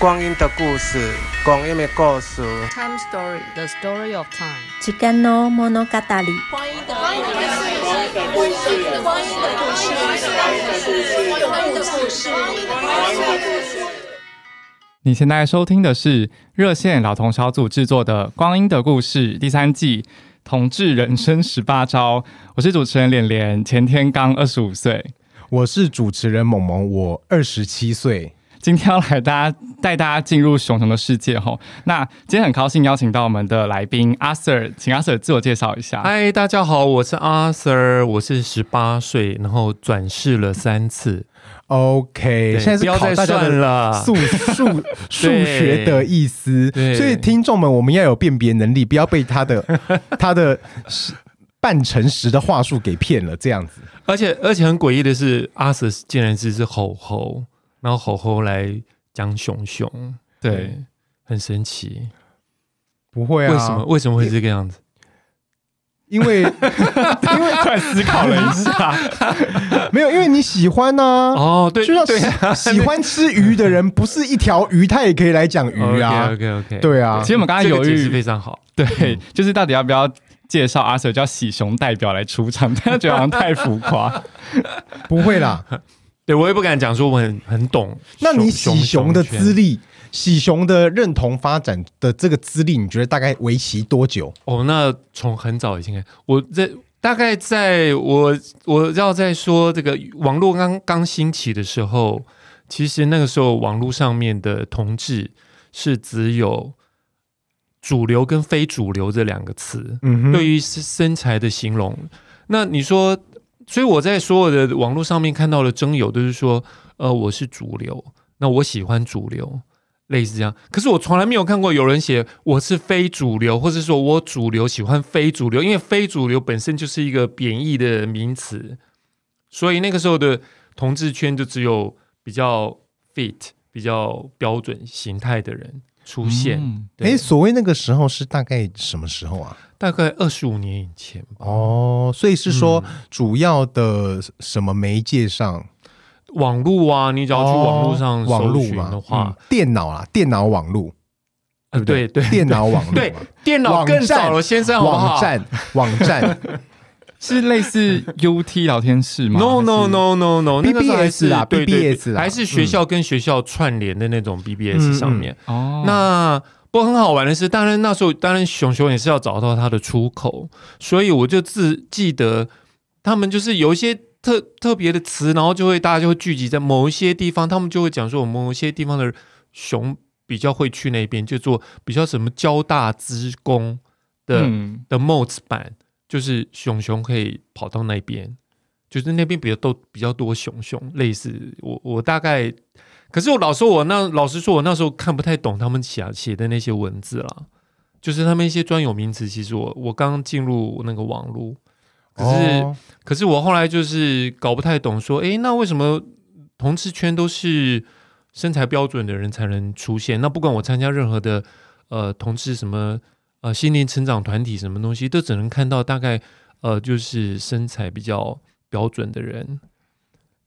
光阴的故事，光阴的故事。Time Story, the story of time。时间の物语。光阴的故事，光阴的故事，光阴的故事，光阴的故事，光阴的故事。你现在收听的是热线老同小组制作的《光阴的故事》第三季《同志人生十八招》。我是主持人连连，前天刚二十五岁。我是主持人萌萌，我二十七岁。今天要来大家带大家进入熊熊的世界吼，那今天很高兴邀请到我们的来宾阿 Sir，请阿 Sir 自我介绍一下。嗨，大家好，我是阿 Sir，我是十八岁，然后转世了三次。OK，现在是考大家的数数 数学的意思，所以听众们我们要有辨别能力，不要被他的 他的半诚实的话术给骗了，这样子。而且而且很诡异的是，阿 Sir 竟然是只猴猴。然后吼吼来讲熊熊，对，对，很神奇。不会啊？为什么？为什么会这个样子？因为 因为突然思考了一下，没有，因为你喜欢呢、啊。哦，对，就对、啊，喜欢吃鱼的人，不是一条鱼，他也可以来讲鱼啊。OK OK OK，对啊。其实我们刚才犹豫是非常好，对，嗯、就是到底要不要介绍阿 Sir 叫喜熊代表来出场？大家觉得好像太浮夸。不会啦。对，我也不敢讲说我很很懂。那你喜熊的资历，喜熊的认同发展的这个资历，你觉得大概为期多久？哦，那从很早以前，我在大概在我我要在说这个网络刚刚兴起的时候，其实那个时候网络上面的同志是只有主流跟非主流这两个词。嗯哼，对于身材的形容，那你说。所以我在所有的网络上面看到的征友都是说，呃，我是主流，那我喜欢主流，类似这样。可是我从来没有看过有人写我是非主流，或者说我主流喜欢非主流，因为非主流本身就是一个贬义的名词。所以那个时候的同志圈就只有比较 fit、比较标准形态的人出现。哎、嗯，所谓那个时候是大概什么时候啊？大概二十五年以前吧。哦，所以是说主要的什么媒介上，嗯、网络啊，你只要去网络上搜寻的话，嗯、电脑啊，电脑网络，对对，对，电脑网络，对，电脑更早了，先生，网站，网站 是类似 UT 聊天室吗？No No No No No，那个还是啊，BBS 还是学校跟学校串联的那种 BBS 上面。哦、嗯，那。不过很好玩的是，当然那时候当然熊熊也是要找到它的出口，所以我就自记得他们就是有一些特特别的词，然后就会大家就会聚集在某一些地方，他们就会讲说我，某一些地方的熊比较会去那边，就做比较什么交大资工的、嗯、的 mods 版，就是熊熊可以跑到那边，就是那边比较多比较多熊熊，类似我我大概。可是我老说，我那老实说，我那时候看不太懂他们写写的那些文字啦，就是他们一些专有名词。其实我我刚进入那个网络，可是、哦、可是我后来就是搞不太懂，说，诶，那为什么同志圈都是身材标准的人才能出现？那不管我参加任何的呃同志什么呃心灵成长团体什么东西，都只能看到大概呃就是身材比较标准的人，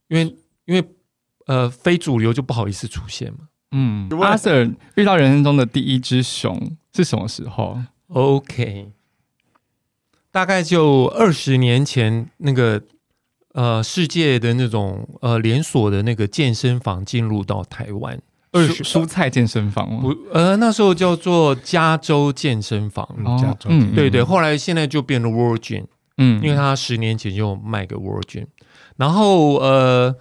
因为因为。呃，非主流就不好意思出现嘛。嗯，阿 Sir 遇到人生中的第一只熊是什么时候？OK，大概就二十年前，那个呃，世界的那种呃连锁的那个健身房进入到台湾，蔬蔬菜健身房吗？不，呃，那时候叫做加州健身房。哦、加州，嗯，对对，后来现在就变了 World Gym，嗯，因为他十年前就卖给 World Gym，然后呃。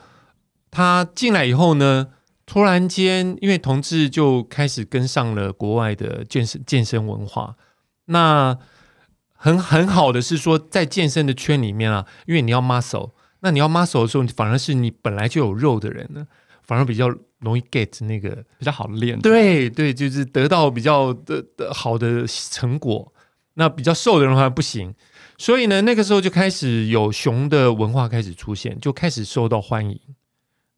他进来以后呢，突然间，因为同志就开始跟上了国外的健身健身文化。那很很好的是说，在健身的圈里面啊，因为你要 muscle，那你要 muscle 的时候，反而是你本来就有肉的人呢，反而比较容易 get 那个比较好练。对对，就是得到比较的的好的成果。那比较瘦的人的话不行，所以呢，那个时候就开始有熊的文化开始出现，就开始受到欢迎。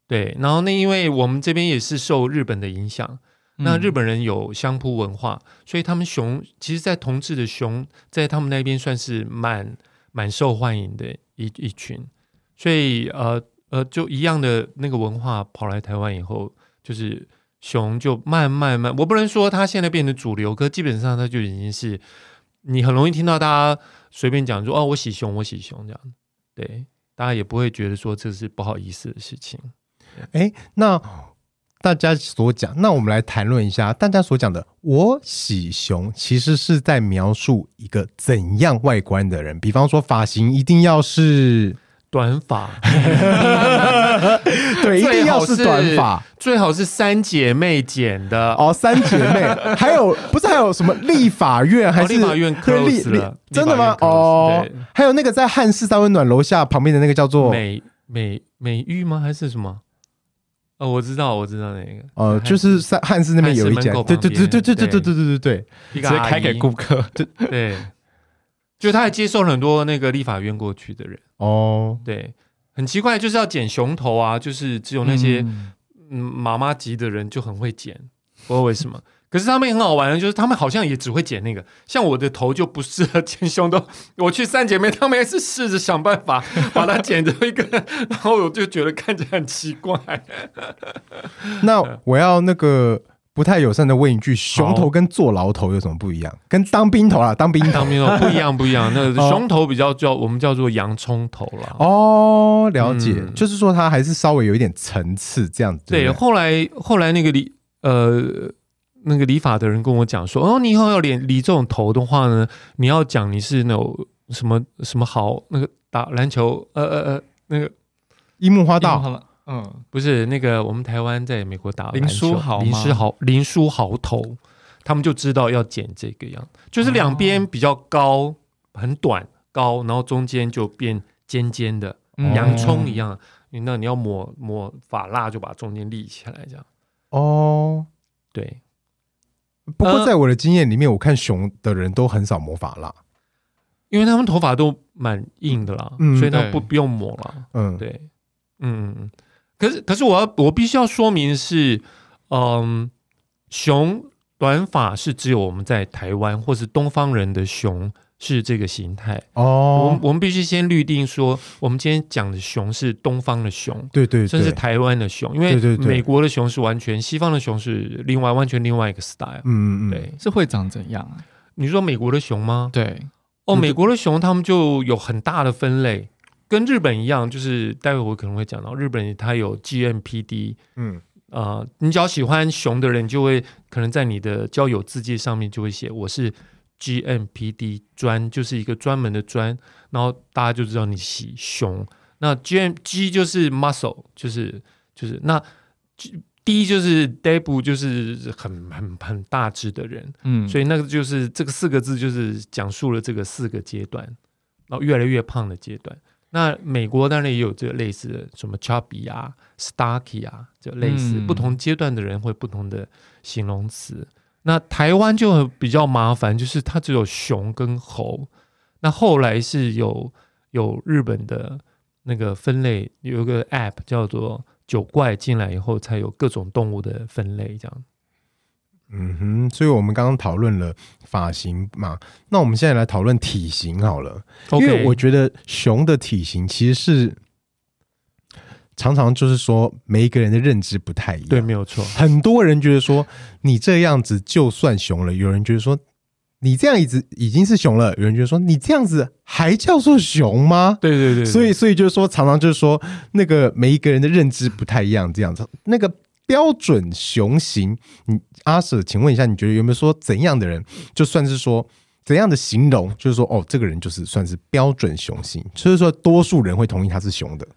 对，然后那因为我们这边也是受日本的影响，那日本人有相扑文化，嗯、所以他们熊其实，在同志的熊在他们那边算是蛮蛮受欢迎的一一群，所以呃呃，就一样的那个文化跑来台湾以后，就是熊就慢慢慢，我不能说它现在变成主流，可基本上它就已经是你很容易听到大家随便讲说哦，我喜熊，我喜熊这样，对，大家也不会觉得说这是不好意思的事情。哎，那大家所讲，那我们来谈论一下，大家所讲的“我喜熊”，其实是在描述一个怎样外观的人？比方说发型一定要是。短发，对，一定要是短发，最好是三姐妹剪的哦。三姐妹，还有不是还有什么立法院还是立法院了？真的吗？哦，还有那个在汉室三温暖楼下旁边的那个叫做美美美玉吗？还是什么？哦，我知道，我知道那个，呃，就是在汉室那边有一家，对对对对对对对对对对对，直接开给顾客，对对。就他还接受了很多那个立法院过去的人哦，对，很奇怪，就是要剪熊头啊，就是只有那些嗯妈妈级的人就很会剪，不知道为什么。可是他们也很好玩的，就是他们好像也只会剪那个，像我的头就不适合剪熊头。我去三姐妹，他们也是试着想办法 把它剪成一个，然后我就觉得看起来很奇怪。那我要那个。不太友善的问一句：熊头跟坐牢头有什么不一样？跟当兵头啊，当兵当兵头 不一样，不一样。那个熊头比较叫我们叫做洋葱头了。哦，了解，嗯、就是说它还是稍微有一点层次这样子。对，后来后来那个理呃那个理发的人跟我讲说：“哦，你以后要理理这种头的话呢，你要讲你是那种什么什么好那个打篮球呃呃呃那个樱木花道。”嗯，不是那个，我们台湾在美国打林书豪，林书豪，林书豪头，他们就知道要剪这个样，就是两边比较高，哦、很短高，然后中间就变尖尖的，嗯、洋葱一样。那你要抹抹发蜡，就把中间立起来，这样。哦，对。不过在我的经验里面，我看熊的人都很少抹发蜡，因为他们头发都蛮硬的啦，嗯、所以他不不用抹了。嗯，对，嗯嗯。可是，可是我要我必须要说明的是，嗯，熊短发是只有我们在台湾或是东方人的熊是这个形态哦。我我们必须先律定说，我们今天讲的熊是东方的熊，对对，这是台湾的熊，因为美国的熊是完全，西方的熊是另外完全另外一个 style。嗯嗯嗯，对，是会长怎样？你说美国的熊吗？对，哦，美国的熊他们就有很大的分类。跟日本一样，就是待会我可能会讲到，日本它有 GMPD，嗯，呃，你只要喜欢熊的人，就会可能在你的交友字迹上面就会写我是 GMPD 专，就是一个专门的专，然后大家就知道你喜熊。那 GMG 就是 muscle，就是就是那 D 就是 Debu，就是很很很大只的人，嗯，所以那个就是这个四个字就是讲述了这个四个阶段，然后越来越胖的阶段。那美国当然也有这个类似的，什么 chubby 啊、stocky 啊，就类似不同阶段的人会不同的形容词。嗯、那台湾就比较麻烦，就是它只有熊跟猴。那后来是有有日本的那个分类，有一个 app 叫做九怪进来以后，才有各种动物的分类这样。嗯哼，所以我们刚刚讨论了发型嘛，那我们现在来讨论体型好了。因为我觉得熊的体型其实是常常就是说每一个人的认知不太一样。对，没有错。很多人觉得说你这样子就算熊了，有人觉得说你这样子已经是熊了，有人觉得说你这样子还叫做熊吗？对对对，对。所以所以就是说常常就是说那个每一个人的认知不太一样，这样子那个。标准雄型，你阿 Sir，请问一下，你觉得有没有说怎样的人，就算是说怎样的形容，就是说哦，这个人就是算是标准雄型，所以说多数人会同意他是熊的。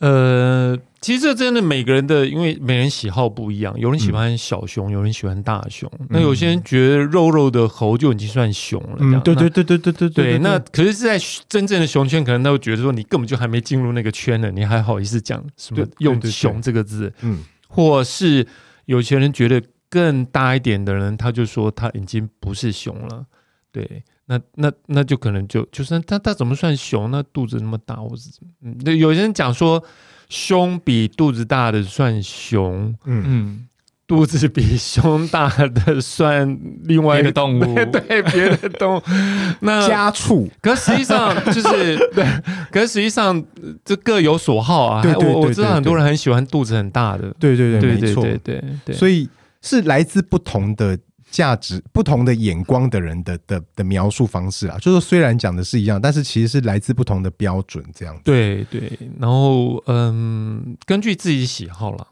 呃，其实这真的每个人的，因为每人喜好不一样，有人喜欢小熊，嗯、有人喜欢大熊，嗯、那有些人觉得肉肉的猴就已经算熊了。嗯，对对对对对对对。那可是，在真正的熊圈，可能他会觉得说，你根本就还没进入那个圈呢，你还好意思讲什么用“熊”这个字？嗯。或是有些人觉得更大一点的人，他就说他已经不是熊了。对，那那那就可能就就是他他怎么算熊？那肚子那么大，我是嗯，有些人讲说胸比肚子大的算熊，嗯嗯，肚子比胸大的算另外一个动物，对，对别的动物。那家畜，可实际上就是 对，可实际上这各有所好啊。对对对，对，对，我我知道很多人很喜欢肚子很大的，对对对，没错对对对。所以是来自不同的价值、不同的眼光的人的的的描述方式啊。就是虽然讲的是一样，但是其实是来自不同的标准这样子。对对，然后嗯，根据自己喜好了。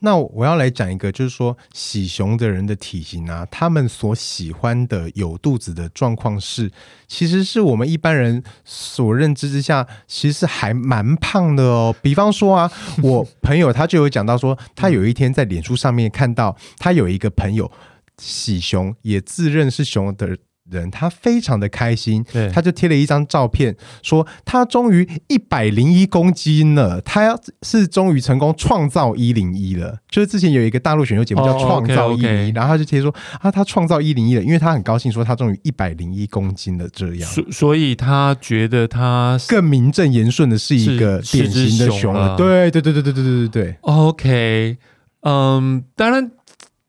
那我要来讲一个，就是说喜熊的人的体型啊，他们所喜欢的有肚子的状况是，其实是我们一般人所认知之下，其实是还蛮胖的哦。比方说啊，我 朋友他就有讲到说，他有一天在脸书上面看到，他有一个朋友喜熊，也自认是熊的。人他非常的开心，对，他就贴了一张照片，说他终于一百零一公斤了，他要是终于成功创造一零一了。就是之前有一个大陆选秀节目叫《创造一零一》，然后他就贴说啊，他创造一零一了，因为他很高兴，说他终于一百零一公斤了。这样，所所以他觉得他更名正言顺的是一个典型的熊了。对对对对对对对对对。OK，嗯，当然。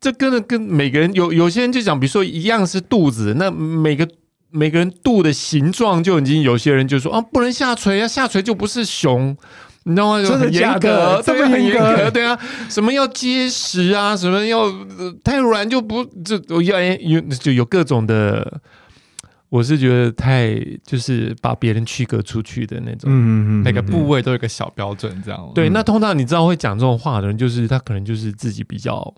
这跟跟每个人有有些人就讲，比如说一样是肚子，那每个每个人肚的形状就已经有些人就说啊，不能下垂啊，下垂就不是熊，你知道吗？就很严格，这么严格，对啊，什么要结实啊，什么要太软就不就要有就有各种的，我是觉得太就是把别人区隔出去的那种，嗯嗯嗯，每个部位都有一个小标准这样。对，那通常你知道会讲这种话的人，就是他可能就是自己比较。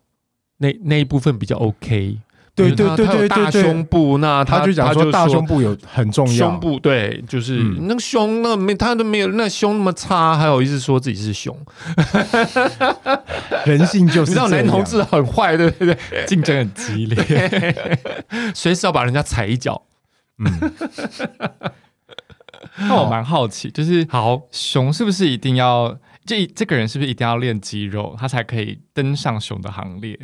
那那一部分比较 OK，对对对对对，大胸部，那他，就讲说大胸部有很重要，胸部对，就是、嗯、那个胸那没他都没有那胸那么差，还有意思说自己是熊，人性就是你知道男同志很坏，对不对？竞争很激烈，随时要把人家踩一脚。嗯，那我蛮好奇，就是好。熊是不是一定要这这个人是不是一定要练肌肉，他才可以登上熊的行列？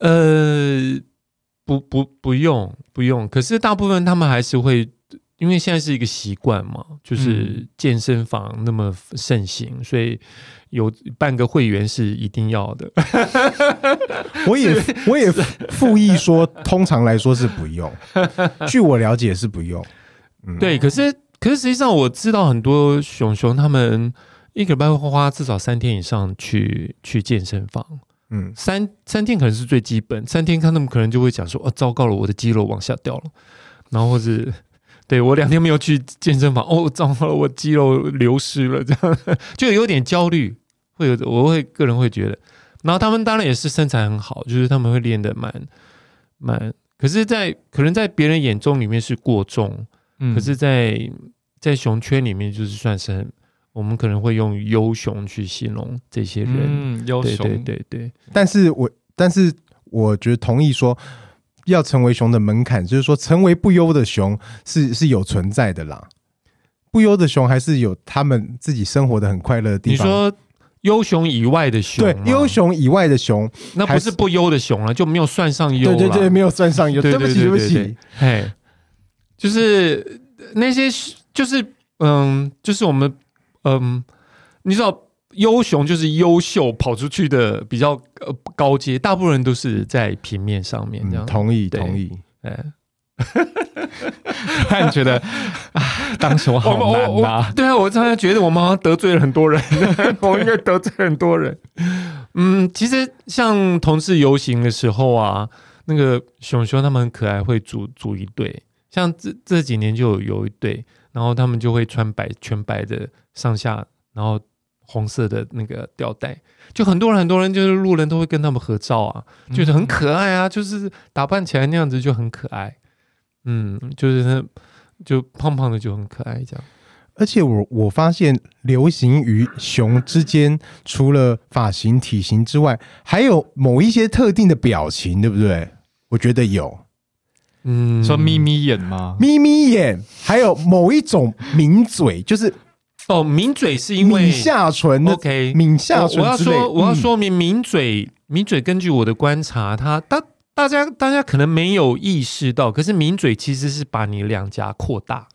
呃，不不不用不用，可是大部分他们还是会，因为现在是一个习惯嘛，就是健身房那么盛行，嗯、所以有办个会员是一定要的。我也我也附议说，通常来说是不用，据我了解是不用。嗯、对，可是可是实际上我知道很多熊熊他们一个礼拜会花至少三天以上去去健身房。嗯，三三天可能是最基本，三天看他们可能就会讲说，哦，糟糕了，我的肌肉往下掉了，然后或者对我两天没有去健身房，哦，糟糕了，我肌肉流失了，这样。就有点焦虑，会有我会个人会觉得，然后他们当然也是身材很好，就是他们会练得蛮蛮，可是在，在可能在别人眼中里面是过重，嗯，可是在，在在熊圈里面就是算是很。我们可能会用优熊去形容这些人，嗯，优熊，对对对对。但是我但是我觉得同意说，要成为熊的门槛，就是说成为不优的熊是是有存在的啦。不优的熊还是有他们自己生活的很快乐的地方。你说优熊以外的熊，对，优熊以外的熊，那不是不优的熊了，就没有算上优了。对对对，没有算上优。对不起对不起，嘿，就是那些就是嗯，就是我们。嗯，你知道优雄就是优秀跑出去的比较呃高阶，大部分人都是在平面上面这样。嗯、同意同意，哎，突然觉得啊，当时我好难啊。对啊，我突然觉得我们好像得罪了很多人，我应该得罪很多人。嗯，其实像同志游行的时候啊，那个熊熊他们很可爱，会组组一队，像这这几年就有有一队。然后他们就会穿白全白的上下，然后红色的那个吊带，就很多人很多人就是路人都会跟他们合照啊，就是很可爱啊，就是打扮起来那样子就很可爱，嗯，就是他就胖胖的就很可爱这样。而且我我发现流行于熊之间，除了发型体型之外，还有某一些特定的表情，对不对？我觉得有。嗯，说眯眯眼吗？眯眯眼，还有某一种抿嘴，就是哦，抿嘴是因为抿下唇。OK，抿下唇。我要说，我要说明抿嘴，抿嘴。根据我的观察，它大大家大家可能没有意识到，可是抿嘴其实是把你两颊扩大。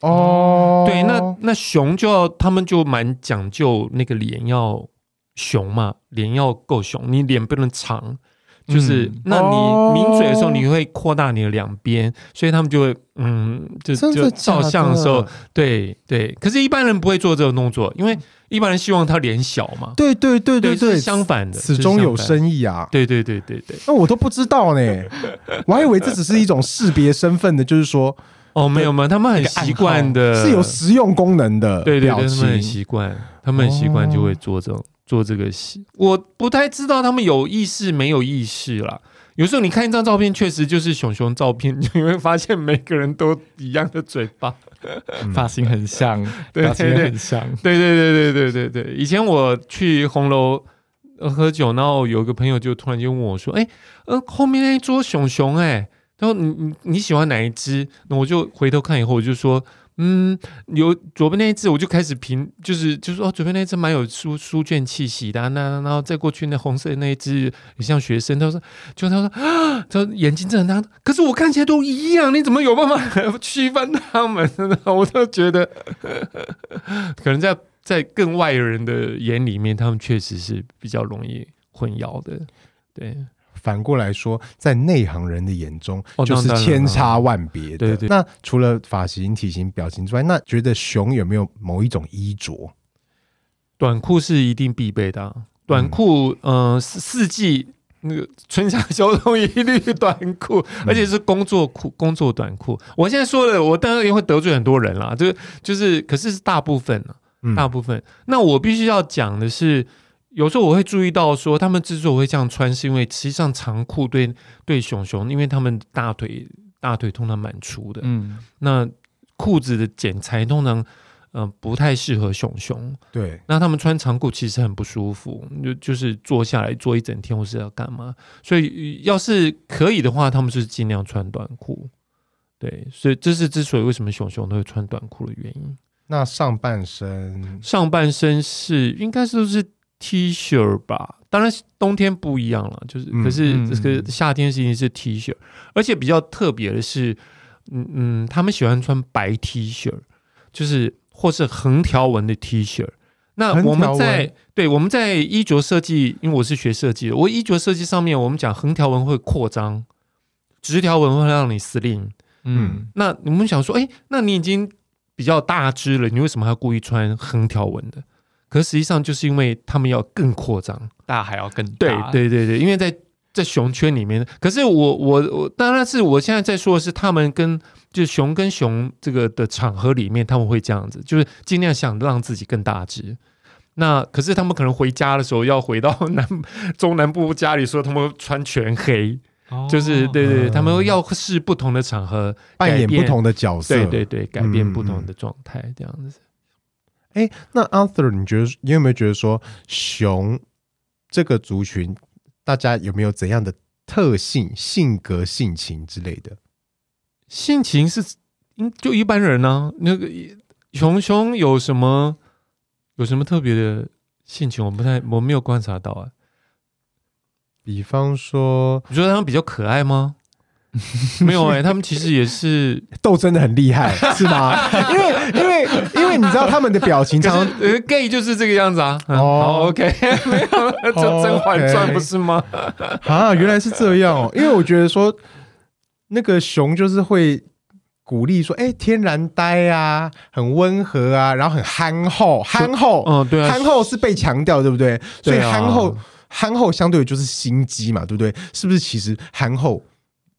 哦，对，那那熊就要他们就蛮讲究那个脸要熊嘛，脸要够熊，你脸不能长。就是、嗯、那你抿嘴的时候，你会扩大你的两边，所以他们就会嗯，就就照相的时候，对对。可是，一般人不会做这种动作，因为一般人希望他脸小嘛。对对对对对，相反的，此中有深意啊。对对对对对，那我都不知道呢，我还以为这只是一种识别身份的，就是说。哦，没有没有，他们很习惯的，是有实用功能的。对对对，他们很习惯，他们很习惯就会做这种、哦、做这个戏。我不太知道他们有意识没有意识啦。有时候你看一张照片，确实就是熊熊照片，你会发现每个人都一样的嘴巴，发型很像，表情也很像。对对对对对对对。以前我去红楼喝酒，然后有个朋友就突然就问我说：“哎，呃，后面那一桌熊熊、欸，哎。”他说：“你你你喜欢哪一只？”那我就回头看以后，我就说：“嗯，有左边那一只。”我就开始评，就是就是说，哦，左边那一只蛮有书书卷气息的、啊。那然后再过去那红色的那一只也像学生。他说：“就他说啊，他眼睛真的很大，可是我看起来都一样，你怎么有办法 区分他们？” 我都觉得，可能在在更外人的眼里面，他们确实是比较容易混淆的。对。反过来说，在内行人的眼中，就是千差万别对，对对。那除了发型、体型、表情之外，那觉得熊有没有某一种衣着？短裤是一定必备的、啊。短裤，嗯、呃，四季那个春夏秋冬一律短裤，而且是工作裤、工作短裤。我现在说了，我当然也会得罪很多人啦。就就是，可是是大部分呢、啊，大部分。嗯、那我必须要讲的是。有时候我会注意到说，他们之所以会这样穿，是因为实际上长裤对对熊熊，因为他们大腿大腿通常蛮粗的，嗯，那裤子的剪裁通常嗯、呃、不太适合熊熊，对，那他们穿长裤其实很不舒服，就就是坐下来坐一整天或是要干嘛，所以要是可以的话，他们是尽量穿短裤，对，所以这是之所以为什么熊熊都会穿短裤的原因。那上半身，上半身是应该是不是？T 恤吧，当然冬天不一样了，就是可是这个夏天是一定是 T 恤，而且比较特别的是，嗯嗯，他们喜欢穿白 T 恤，就是或是横条纹的 T 恤。那我们在对我们在衣着设计，因为我是学设计的，我衣着设计上面我们讲横条纹会扩张，直条纹会让你 slim。嗯，那我们想说，哎，那你已经比较大只了，你为什么还要故意穿横条纹的？可实际上就是因为他们要更扩张，大还要更大。对对对对，因为在在熊圈里面，可是我我我当然是我现在在说的是他们跟就是熊跟熊这个的场合里面他们会这样子，就是尽量想让自己更大只。那可是他们可能回家的时候要回到南 中南部家里说他们穿全黑，哦、就是对对，他们要试不同的场合扮演不同的角色，对对对，改变不同的状态这样子。哎，那 Arthur，你觉得你有没有觉得说熊这个族群，大家有没有怎样的特性、性格、性情之类的？性情是，就一般人呢、啊。那个熊熊有什么有什么特别的性情？我不太我没有观察到啊。比方说，你觉得他们比较可爱吗？没有哎、欸，他们其实也是 斗争的很厉害，是吗？因为因为因为你知道他们的表情常常，呃，gay 就是这个样子啊。哦，OK，没有，就《甄嬛传》不是吗？啊，原来是这样哦。因为我觉得说那个熊就是会鼓励说，哎、欸，天然呆啊，很温和啊，然后很憨厚，憨厚，嗯，对啊，憨厚是被强调，对不对？所以憨厚憨厚相对就是心机嘛，对不对？是不是？其实憨厚。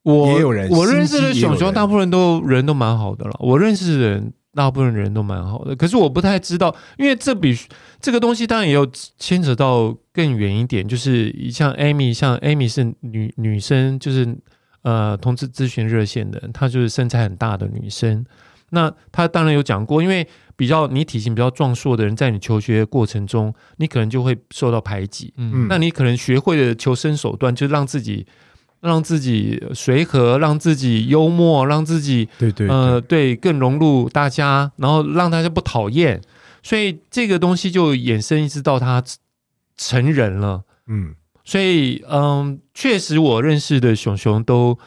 我也有人，我认识的熊熊大部分都人都蛮好的了。我认识的人大部分人都蛮好的，可是我不太知道，因为这比这个东西当然也有牵扯到更远一点，就是像 Amy，像 Amy 是女女生，就是呃同志咨询热线的，她就是身材很大的女生。那她当然有讲过，因为比较你体型比较壮硕的人，在你求学过程中，你可能就会受到排挤。嗯，那你可能学会的求生手段，就是让自己。让自己随和，让自己幽默，让自己对对，对呃对。更融入大家，然后让大家不讨厌，所以这个东西就衍生一直到他成人了，嗯，所以嗯，确实我认识的熊熊都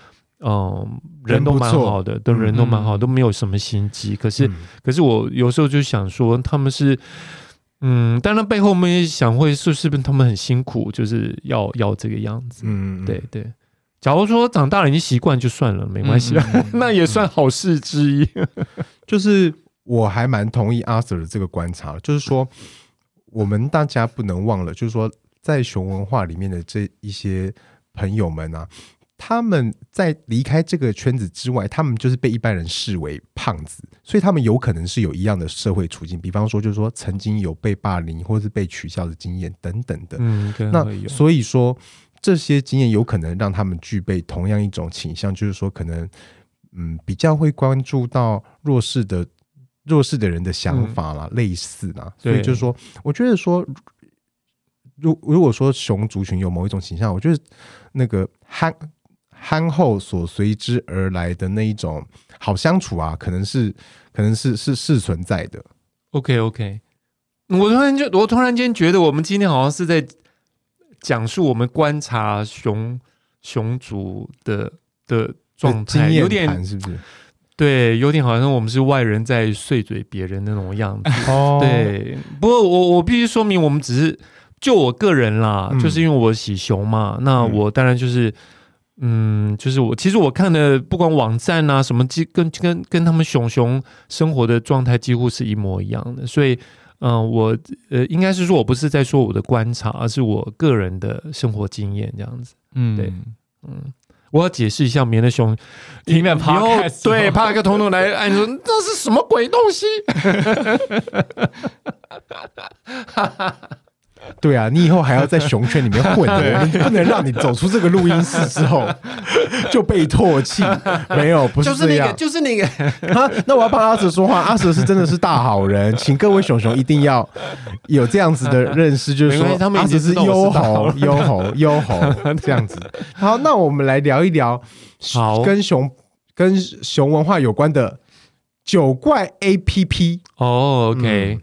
嗯人都蛮好的，都人都蛮好，都没有什么心机，可是、嗯、可是我有时候就想说他们是。嗯，当然背后我们也想会是是不是他们很辛苦，就是要要这个样子。嗯，对对。假如说长大了已经习惯就算了，没关系，那也算好事之一。就是我还蛮同意阿 Sir 的这个观察，就是说我们大家不能忘了，就是说在熊文化里面的这一些朋友们啊。他们在离开这个圈子之外，他们就是被一般人视为胖子，所以他们有可能是有一样的社会处境。比方说，就是说曾经有被霸凌或者是被取笑的经验等等的。嗯，那所以说这些经验有可能让他们具备同样一种倾向，就是说可能嗯比较会关注到弱势的弱势的人的想法啦，嗯、类似啦。所以就是说，我觉得说，如如果说熊族群有某一种倾向，我觉得那个憨。憨厚所随之而来的那一种好相处啊，可能是可能是是是存在的。OK OK，我突然就我突然间觉得，我们今天好像是在讲述我们观察熊熊族的的状态，有点是不是？对，有点好像我们是外人在碎嘴别人那种样子。哦，对。不过我我必须说明，我们只是就我个人啦，嗯、就是因为我喜熊嘛，那我当然就是。嗯，就是我其实我看的不管网站啊什么，跟跟跟他们熊熊生活的状态几乎是一模一样的，所以，嗯、呃，我呃应该是说我不是在说我的观察，而是我个人的生活经验这样子。嗯，对，嗯，我要解释一下，免得熊里面怕对怕一个彤彤来按说这是什么鬼东西。对啊，你以后还要在熊圈里面混的，我们不能让你走出这个录音室之后 就被唾弃。没有，不是这样，就是那个，就是那个。啊，那我要帮阿哲说话，阿哲是真的是大好人，请各位熊熊一定要有这样子的认识，就是说他们阿哲是优猴、优猴、优猴这样子。好，那我们来聊一聊好跟熊跟熊文化有关的九怪 APP。哦，OK，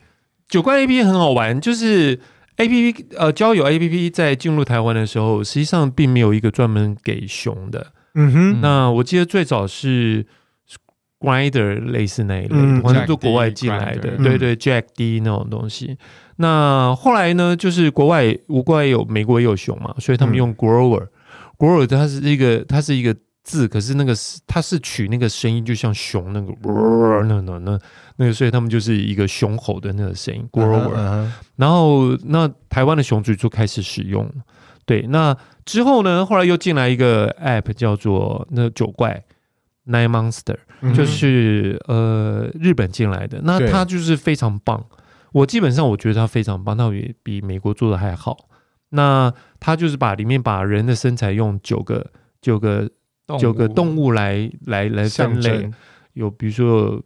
九怪 APP 很好玩，就是。A P P 呃，交友 A P P 在进入台湾的时候，实际上并没有一个专门给熊的。嗯哼，那我记得最早是 Grinder 类似那一类，好像都国外进来的。对对，Jack D 那种东西。那后来呢，就是国外，国外有美国也有熊嘛，所以他们用 Grower。Grower 它是一个，它是一个。字可是那个是，它是取那个声音，就像熊那个，那那那那个，所以他们就是一个熊吼的那个声音。然后那台湾的熊族就开始使用，对，那之后呢，后来又进来一个 app 叫做那九怪 Nine Monster，就是呃日本进来的，那它就是非常棒。我基本上我觉得它非常棒，它比比美国做的还好。那它就是把里面把人的身材用九个九个。九个动物来来来分类，有比如说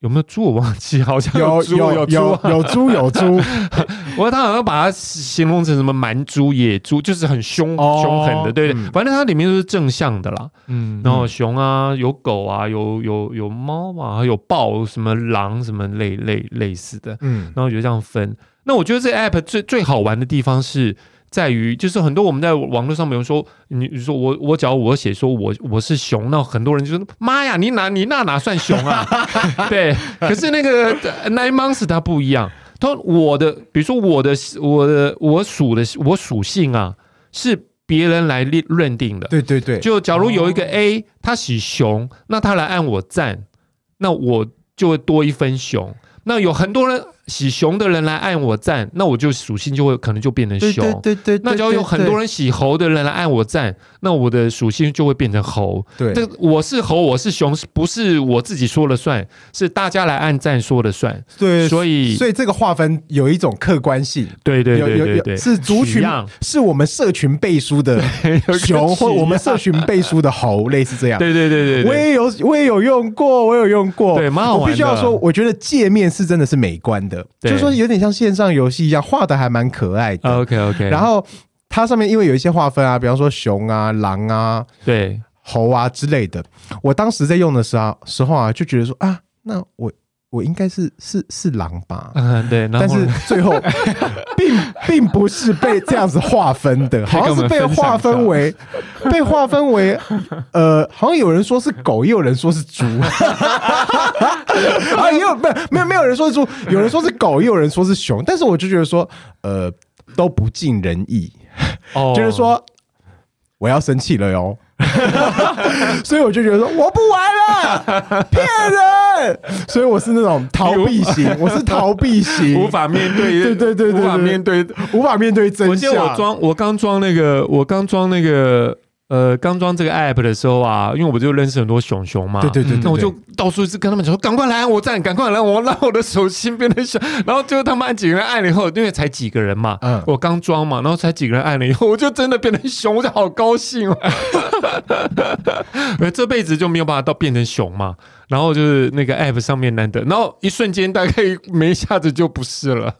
有没有猪？我忘记，好像有有有猪有猪有猪。我说他好像把它形容成什么蛮猪、野猪，就是很凶凶狠的，对对。反正它里面都是正向的啦。嗯，然后熊啊，有狗啊，有有有猫嘛，还有豹，什么狼，什么类类类似的。嗯，然后就这样分。那我觉得这 app 最最好玩的地方是。在于就是很多我们在网络上比如说，你你说我我只要我写说我我是熊，那很多人就说妈呀，你哪你那哪算熊啊？对，可是那个 Nine Months 它不一样，它我的比如说我的我的我属的我属性啊是别人来认认定的，对对对，就假如有一个 A 他喜熊，那他来按我赞，那我就会多一分熊。那有很多人喜熊的人来按我赞，那我就属性就会可能就变成熊。对对对。那只要有很多人喜猴的人来按我赞，那我的属性就会变成猴。对。这我是猴，我是熊，不是我自己说了算，是大家来按赞说了算。对。所以所以这个划分有一种客观性。对对对对对。是族群，是我们社群背书的 熊，或我们社群背书的猴，类似这样。对对对对。我也有我也有用过，我有用过。对，蛮好玩的。我必须要说，我觉得界面。是真的是美观的，对就是说有点像线上游戏一样，画的还蛮可爱的。OK OK，然后它上面因为有一些划分啊，比方说熊啊、狼啊、对猴啊之类的。我当时在用的时候时候啊，就觉得说啊，那我我应该是是是狼吧？嗯，对。但是最后 并并不是被这样子划分的，好像是被划分为 被划分为呃，好像有人说是狗，也有人说是猪啊，也有没有没有没有人说是猪，有人说是狗，也有人说是熊。但是我就觉得说，呃，都不尽人意，哦，就是说我要生气了哟。所以我就觉得说我不玩了，骗人。所以我是那种逃避型，我是逃避型，无法面对，对对对对，无法面对，无法面对真相。我装，我刚装那个，我刚装那个。呃，刚装这个 app 的时候啊，因为我就认识很多熊熊嘛，对对对，对，那我就到处是跟他们讲说，赶快来按我赞，赶快来，我让我的手心变得小。然后最后他们按几个人按了以后，因为才几个人嘛，嗯，我刚装嘛，然后才几个人按了以后，我就真的变成熊，我就好高兴哦。这辈子就没有办法到变成熊嘛，然后就是那个 app 上面难得，然后一瞬间大概没一下子就不是了。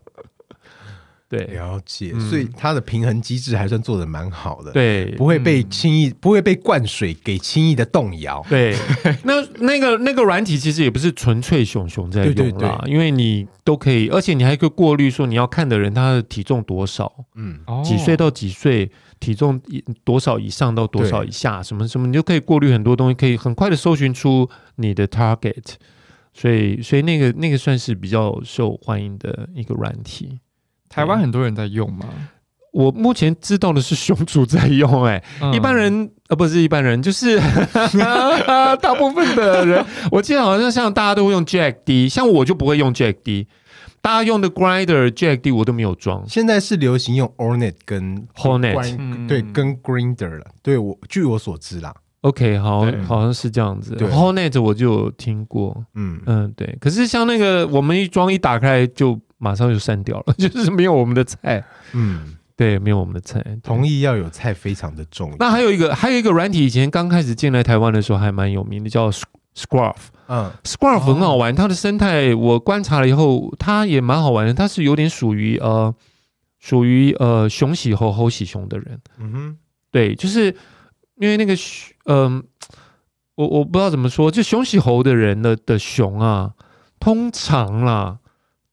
对，了解，所以它的平衡机制还算做的蛮好的，对，不会被轻易、嗯、不会被灌水给轻易的动摇。对，那那个那个软体其实也不是纯粹熊熊在用啦，对对对，因为你都可以，而且你还可以过滤说你要看的人他的体重多少，嗯，几岁到几岁，体重多少以上到多少以下，什么什么，你就可以过滤很多东西，可以很快的搜寻出你的 target，所以所以那个那个算是比较受欢迎的一个软体。台湾很多人在用吗？我目前知道的是熊主在用，欸，哎、嗯，一般人呃不是一般人，就是 大部分的人，我记得好像像大家都会用 Jack D，像我就不会用 Jack D，大家用的 Grinder Jack D 我都没有装。现在是流行用 Hornet 跟 Hornet，对，跟 Grinder 了。对我据我所知啦，OK，好，好像是这样子。Hornet 我就有听过，嗯嗯，对。可是像那个我们一装一打开就。马上就删掉了，就是没有我们的菜。嗯，对，没有我们的菜。同意要有菜非常的重要。那还有一个，还有一个软体，以前刚开始进来台湾的时候还蛮有名的，叫 Scruff。嗯，Scruff 很好玩，哦、它的生态我观察了以后，它也蛮好玩的。它是有点属于呃，属于呃熊喜猴，猴喜熊的人。嗯哼，对，就是因为那个嗯、呃，我我不知道怎么说，就熊喜猴的人的的熊啊，通常啦。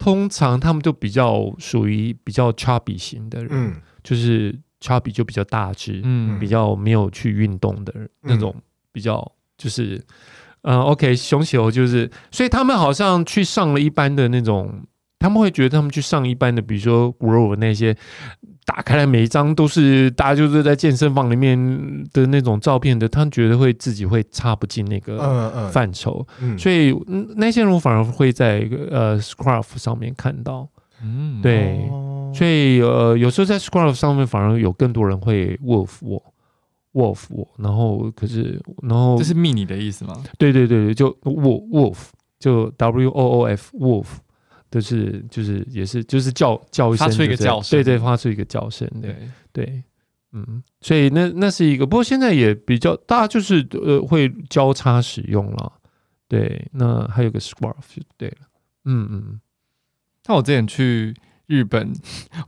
通常他们就比较属于比较 chubby 型的人，嗯、就是 chubby 就比较大只，嗯，比较没有去运动的人，嗯、那种比较就是，嗯、呃，OK，熊球就是，所以他们好像去上了一般的那种，他们会觉得他们去上一般的，比如说 Grow 那些。打开来每一张都是大家就是在健身房里面的那种照片的，他觉得会自己会插不进那个范畴，嗯。嗯、所以那些人我反而会在一个呃 Scruff 上面看到，嗯，对，哦、所以呃有时候在 Scruff 上面反而有更多人会 Wolf 我 Wolf 我，然后可是然后这是 mini 的意思吗？对对对对，就 Wolf Wolf 就 W O O F Wolf。就是就是也是就是叫叫一声，发出一个叫声，对对，发出一个叫声，对对，嗯，所以那那是一个，不过现在也比较大家就是呃会交叉使用了，对，那还有个 Scruff 就对了，嗯嗯。那我之前去日本，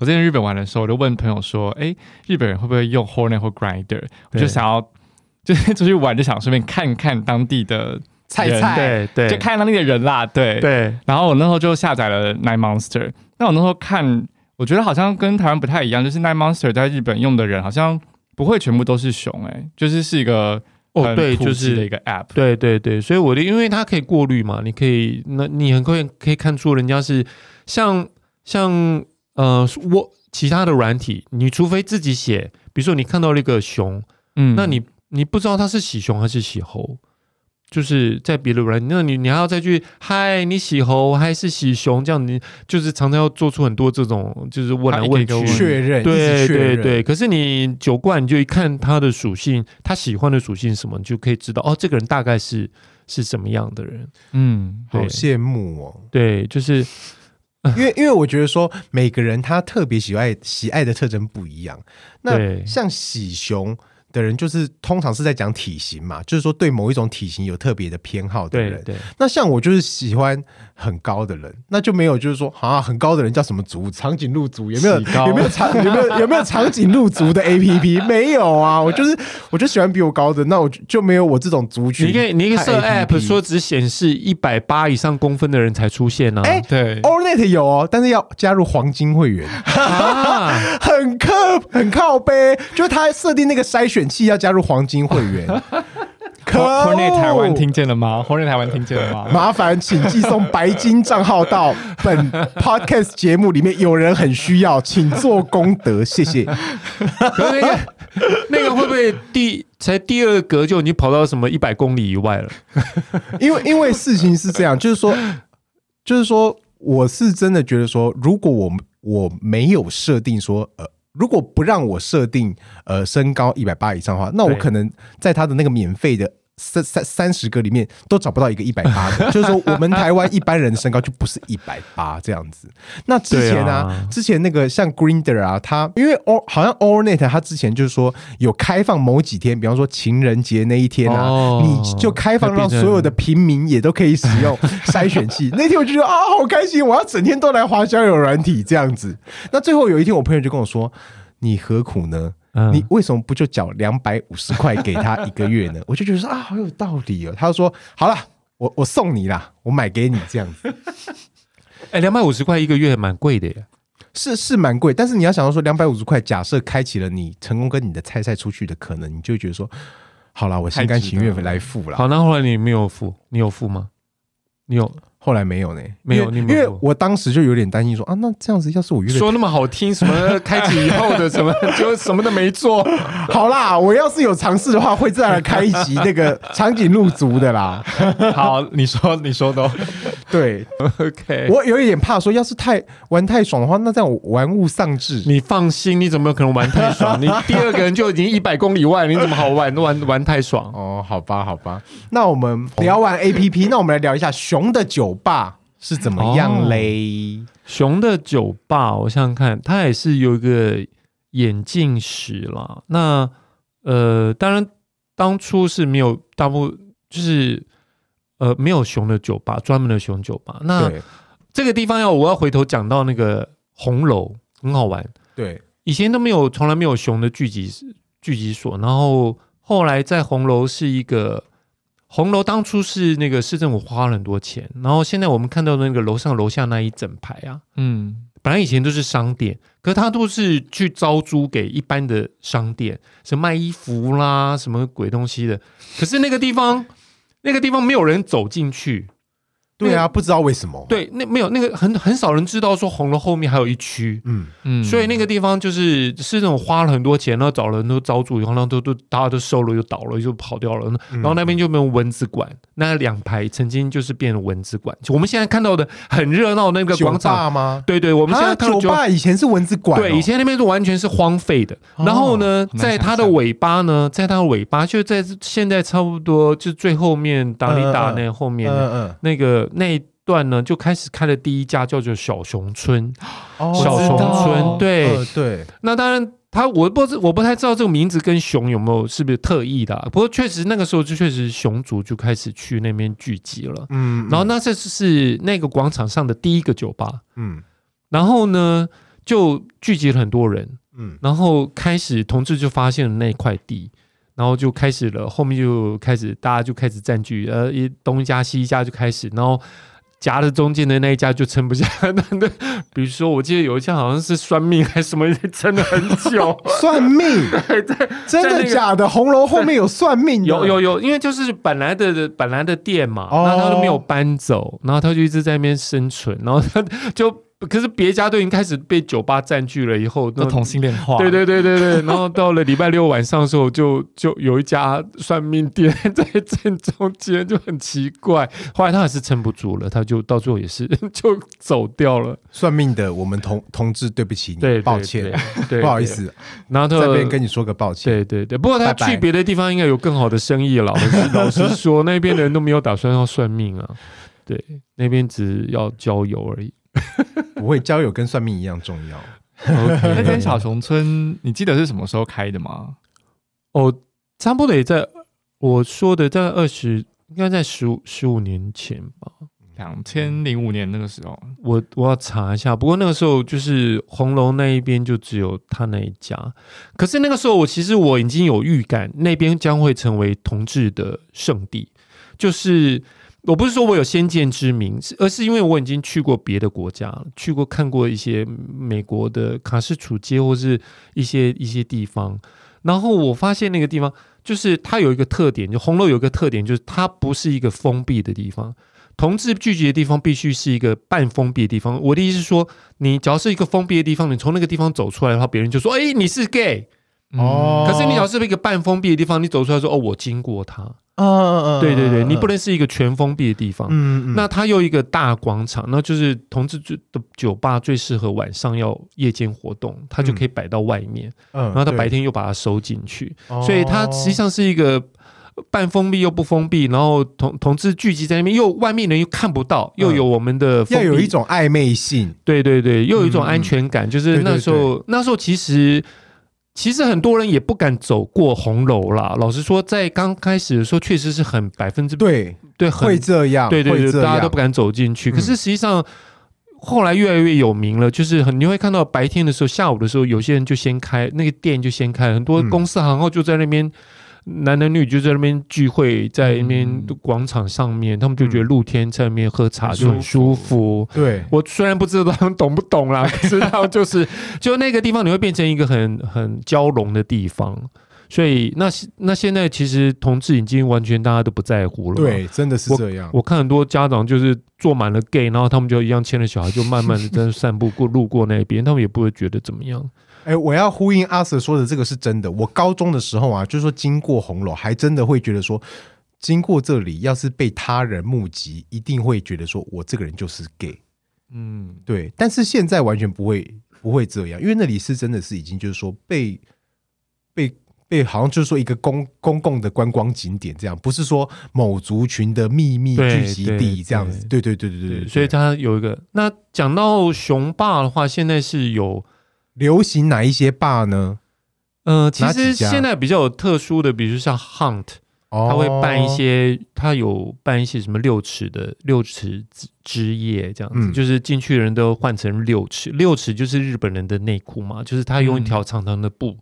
我之前日本玩的时候，我就问朋友说，哎，日本人会不会用 Hornet 或 Grinder？我就想要 就是出去玩，就想顺便看看当地的。菜菜，对对，就看到那个人啦，对对。然后我那时候就下载了 Night Monster。那我那时候看，我觉得好像跟台湾不太一样，就是 Night Monster 在日本用的人好像不会全部都是熊，哎，就是是一个哦，对，就是一个 App，对对对。所以我的，因为它可以过滤嘛，你可以，那你很快可以看出人家是像像呃我其他的软体，你除非自己写，比如说你看到那个熊，嗯，那你你不知道它是喜熊还是喜猴。就是在别的软，那你你还要再去嗨，你喜猴还是喜熊？这样你就是常常要做出很多这种，就是问来问去确认，对对对。可是你酒罐你就一看它的属性，他喜欢的属性什么，你就可以知道哦，这个人大概是是什么样的人。嗯，好羡慕哦。对，就是因为因为我觉得说每个人他特别喜爱喜爱的特征不一样。那像喜熊。的人，就是通常是在讲体型嘛，就是说对某一种体型有特别的偏好的人。对，对，那像我就是喜欢很高的人，那就没有就是说啊，很高的人叫什么族？长颈鹿族有没有？有没有长有没有有没有长颈鹿族的 APP？没有啊，我就是我就喜欢比我高的，那我就没有我这种族群。你可以你可以设 App 说只显示一百八以上公分的人才出现呢、啊？哎、欸，对，Allnet 有哦，但是要加入黄金会员，啊、很靠 很靠背，就是他设定那个筛选器要加入黄金会员。Hornet 台湾听见了吗？Hornet 台湾听见了吗？麻烦请寄送白金账号到本 Podcast 节目里面，有人很需要，请做功德，谢谢。可那个那个会不会第才第二格就已经跑到什么一百公里以外了？因为因为事情是这样，就是说就是说，我是真的觉得说，如果我我没有设定说呃。如果不让我设定呃身高一百八以上的话，那我可能在他的那个免费的三三三十个里面都找不到一个一百八的。就是说，我们台湾一般人的身高就不是一百八这样子。那之前呢、啊啊，之前那个像 Grinder 啊，他因为 All 好像 Allnet 他之前就是说有开放某几天，比方说情人节那一天啊、哦，你就开放让所有的平民也都可以使用 筛选器。那天我就觉得啊，好开心，我要整天都来滑交友软体这样子。那最后有一天，我朋友就跟我说。你何苦呢？嗯、你为什么不就缴两百五十块给他一个月呢？我就觉得说啊，好有道理哦。他就说好了，我我送你啦，我买给你这样子。哎、欸，两百五十块一个月蛮贵的耶，是是蛮贵。但是你要想到说，两百五十块，假设开启了你成功跟你的菜菜出去的可能，你就觉得说，好了，我心甘情愿来付了。好，那后来你没有付，你有付吗？你有？后来没有呢，没有，因为，因为我当时就有点担心说啊，那这样子要是我约说那么好听，什么开启以后的什么，就什么都没做。好啦，我要是有尝试的话，会再来开一集那个长颈鹿族的啦。好，你说你说的，对，OK。我有一点怕说，要是太玩太爽的话，那这样玩物丧志。你放心，你怎么有可能玩太爽？你第二个人就已经一百公里外，你怎么好玩玩玩太爽？哦，好吧，好吧。那我们聊完 APP，那我们来聊一下熊的酒吧是怎么样嘞？哦、熊的酒吧，我想想看，它也是有一个眼镜史啦。那呃，当然当初是没有大部分就是呃没有熊的酒吧，专门的熊酒吧。那这个地方要我要回头讲到那个红楼，很好玩。对，以前都没有，从来没有熊的聚集聚集所。然后后来在红楼是一个。红楼当初是那个市政府花了很多钱，然后现在我们看到的那个楼上楼下那一整排啊，嗯，本来以前都是商店，可是它都是去招租给一般的商店，什么卖衣服啦，什么鬼东西的，可是那个地方，那个地方没有人走进去。对啊，不知道为什么。对，那没有那个很很少人知道说红楼后面还有一区，嗯嗯，所以那个地方就是是那种花了很多钱，然后找人都招租，然后都都大家都收了，又倒了，就跑掉了。然后那边就没有蚊子馆，那两排曾经就是变成蚊子馆。我们现在看到的很热闹那个广场吗？对对，我们现在看到酒吧以前是蚊子馆，对，以前那边是完全是荒废的。然后呢，在它的尾巴呢，在它的尾巴就在现在差不多就最后面达利达那后面那个。那一段呢，就开始开了第一家叫做小熊村。哦、小熊村，对、呃、对。那当然，他我不知我不太知道这个名字跟熊有没有是不是特意的、啊。不过确实那个时候就确实熊族就开始去那边聚集了。嗯，嗯。然后那这是那个广场上的第一个酒吧。嗯。然后呢，就聚集了很多人。嗯。然后开始同志就发现了那块地。然后就开始了，后面就开始大家就开始占据，呃，一东一家西一家就开始，然后夹着中间的那一家就撑不下。那那 比如说，我记得有一家好像是算命还是什么，撑了很久。算命？对对，真的假的？红楼后面有算命？有有有，因为就是本来的本来的店嘛，然后他都没有搬走，然后他就一直在那边生存，然后他就。可是别家都已经开始被酒吧占据了，以后那同性恋化。对对对对对，然后到了礼拜六晚上的时候就，就就有一家算命店 在正中间，就很奇怪。后来他还是撑不住了，他就到最后也是 就走掉了。算命的，我们同同志对不起你，对，抱歉，对不好意思。然后他这边跟你说个抱歉。对对对，不过他去别的地方应该有更好的生意了。老实老实说，那边的人都没有打算要算命啊，对，那边只要交友而已。不会交友跟算命一样重要。那间小熊村，你记得是什么时候开的吗？哦，差不多也在我说的在二十，应该在十五十五年前吧。两千零五年那个时候，我我要查一下。不过那个时候就是红楼那一边就只有他那一家。可是那个时候我其实我已经有预感，那边将会成为同志的圣地。就是我不是说我有先见之明，而是因为我已经去过别的国家，去过看过一些美国的卡斯楚街或是一些一些地方，然后我发现那个地方就是它有一个特点，就红楼有一个特点，就是它不是一个封闭的地方。同志聚集的地方必须是一个半封闭的地方。我的意思是说，你只要是一个封闭的地方，你从那个地方走出来的话，别人就说：“哎，你是 gay。”哦。可是你只要是一个半封闭的地方，你走出来说：“哦，我经过它。”嗯嗯嗯。对对对，你不能是一个全封闭的地方。嗯嗯。那它又一个大广场，那就是同志的酒吧最适合晚上要夜间活动，它就可以摆到外面。嗯。然后它白天又把它收进去，所以它实际上是一个。半封闭又不封闭，然后同同志聚集在那边，又外面人又看不到，又有我们的要有一种暧昧性，对对对，又有一种安全感。嗯、就是那时候，对对对，那时候其实其实很多人也不敢走过红楼啦。老实说，在刚开始的时候，确实是很百分之对对很会这样，对对对，大家都不敢走进去。可是实际上、嗯、后来越来越有名了，就是很你会看到白天的时候、下午的时候，有些人就先开那个店就先开，很多公司行号就在那边。男男女女就在那边聚会，在那边广场上面，嗯、他们就觉得露天在那边喝茶就很舒服。对，我虽然不知道他们懂不懂啦，知道就是 就那个地方你会变成一个很很交融的地方。所以那那现在其实同志已经完全大家都不在乎了。对，真的是这样。我，我看很多家长就是坐满了 gay，然后他们就一样牵着小孩就慢慢的在散步过路过那边，他们也不会觉得怎么样。哎、欸，我要呼应阿 Sir 说的，这个是真的。我高中的时候啊，就是说经过红楼，还真的会觉得说，经过这里，要是被他人目击，一定会觉得说我这个人就是 gay。嗯，对。但是现在完全不会不会这样，因为那里是真的是已经就是说被被被好像就是说一个公公共的观光景点这样，不是说某族群的秘密聚集地这样子。对对对对对，对，对。所以他有一个。那讲到雄霸的话，现在是有。流行哪一些 bar 呢？呃，其实现在比较有特殊的，比如像 Hunt，他会办一些，他有办一些什么六尺的六尺之夜这样子，嗯、就是进去的人都换成六尺，六尺就是日本人的内裤嘛，就是他用一条长长的布。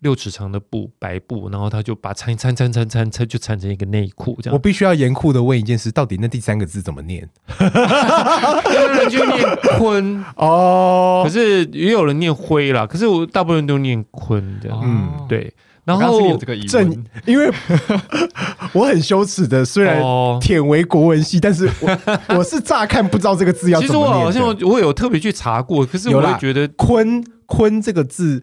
嗯六尺长的布，白布，然后他就把缠缠缠缠缠缠，就缠成一个内裤这样。我必须要严酷的问一件事，到底那第三个字怎么念？有人就念坤哦，可是也有人念灰啦。可是我大部分人都念坤这样。嗯，对。然后有这个疑问，因为 我很羞耻的，虽然舔为国文系，但是我我是乍看不知道这个字要怎么念。其实我好像我有特别去查过，可是我会觉得坤坤这个字。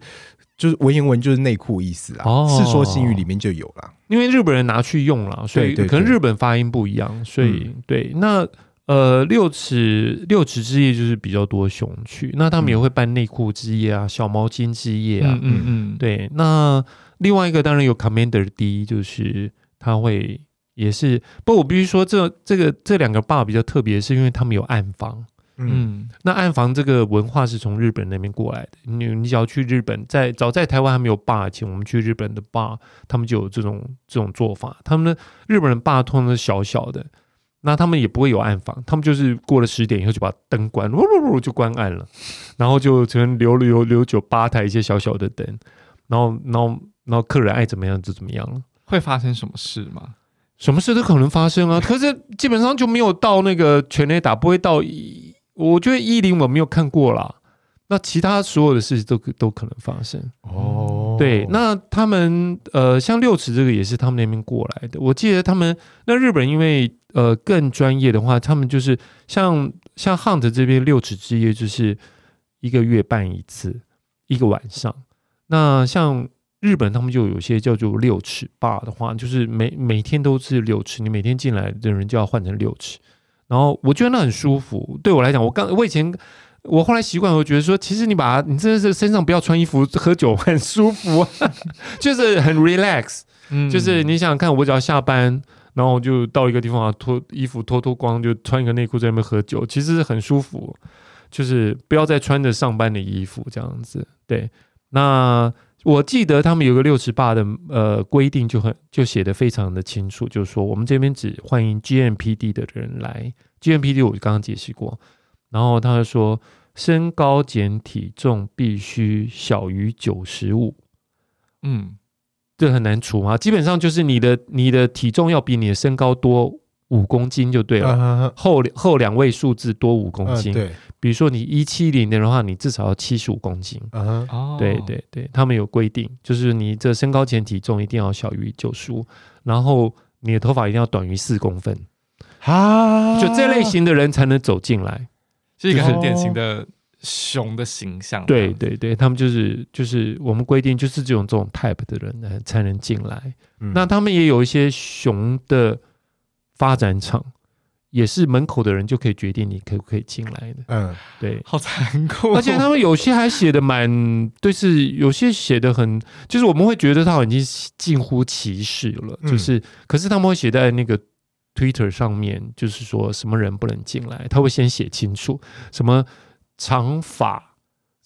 就是文言文，就是内裤意思啊，哦，《世说新语》里面就有了。因为日本人拿去用了，所以可能日本发音不一样，所以对。那呃，六尺六尺之夜就是比较多熊去，那他们也会办内裤之夜啊，小毛巾之夜啊，嗯嗯嗯，对。那另外一个当然有 Commander D，就是他会也是，不过我必须说，这这个这两个 bar 比较特别，是因为他们有暗房。嗯，那暗房这个文化是从日本那边过来的。你你只要去日本，在早在台湾还没有 bar 前，我们去日本的 bar，他们就有这种这种做法。他们的日本人 bar 通常是小小的，那他们也不会有暗房，他们就是过了十点以后就把灯关，呜呜呜就关暗了，然后就只能留留留酒吧台一些小小的灯，然后然后然后客人爱怎么样就怎么样了。会发生什么事吗？什么事都可能发生啊，可是基本上就没有到那个全垒打，不会到一。我觉得一零我没有看过啦，那其他所有的事情都都可能发生哦。对，那他们呃，像六尺这个也是他们那边过来的。我记得他们那日本因为呃更专业的话，他们就是像像 Hunt 这边六尺之夜就是一个月办一次，一个晚上。那像日本他们就有些叫做六尺 bar 的话，就是每每天都是六尺，你每天进来的人就要换成六尺。然后我觉得那很舒服，对我来讲，我刚我以前我后来习惯，我觉得说，其实你把你真的是身上不要穿衣服喝酒很舒服，就是很 relax，嗯，就是你想想看，我只要下班，然后就到一个地方啊，脱衣服脱脱光，就穿一个内裤在那边喝酒，其实很舒服，就是不要再穿着上班的衣服这样子。对，那我记得他们有个六十八的呃规定，就很就写的非常的清楚，就是说我们这边只欢迎 GMPD 的人来。GMPD 我刚刚解释过，然后他说身高减体重必须小于九十五，嗯，这很难除啊。基本上就是你的你的体重要比你的身高多五公斤就对了，啊、后后两位数字多五公斤。啊、对。比如说你一七零的话，你至少要七十五公斤。嗯、uh，huh. 对对对，他们有规定，就是你这身高减体重一定要小于九十五，然后你的头发一定要短于四公分。啊，就这类型的人才能走进来，是一个很典型的熊的形象。对对对，他们就是就是我们规定就是这种这种 type 的人呢才能进来。嗯、那他们也有一些熊的发展场。也是门口的人就可以决定你可不可以进来的。嗯，对，好残酷。而且他们有些还写的蛮，对，是有些写的很，就是我们会觉得他已经近乎歧视了。就是，嗯、可是他们会写在那个 Twitter 上面，就是说什么人不能进来，他会先写清楚，什么长发。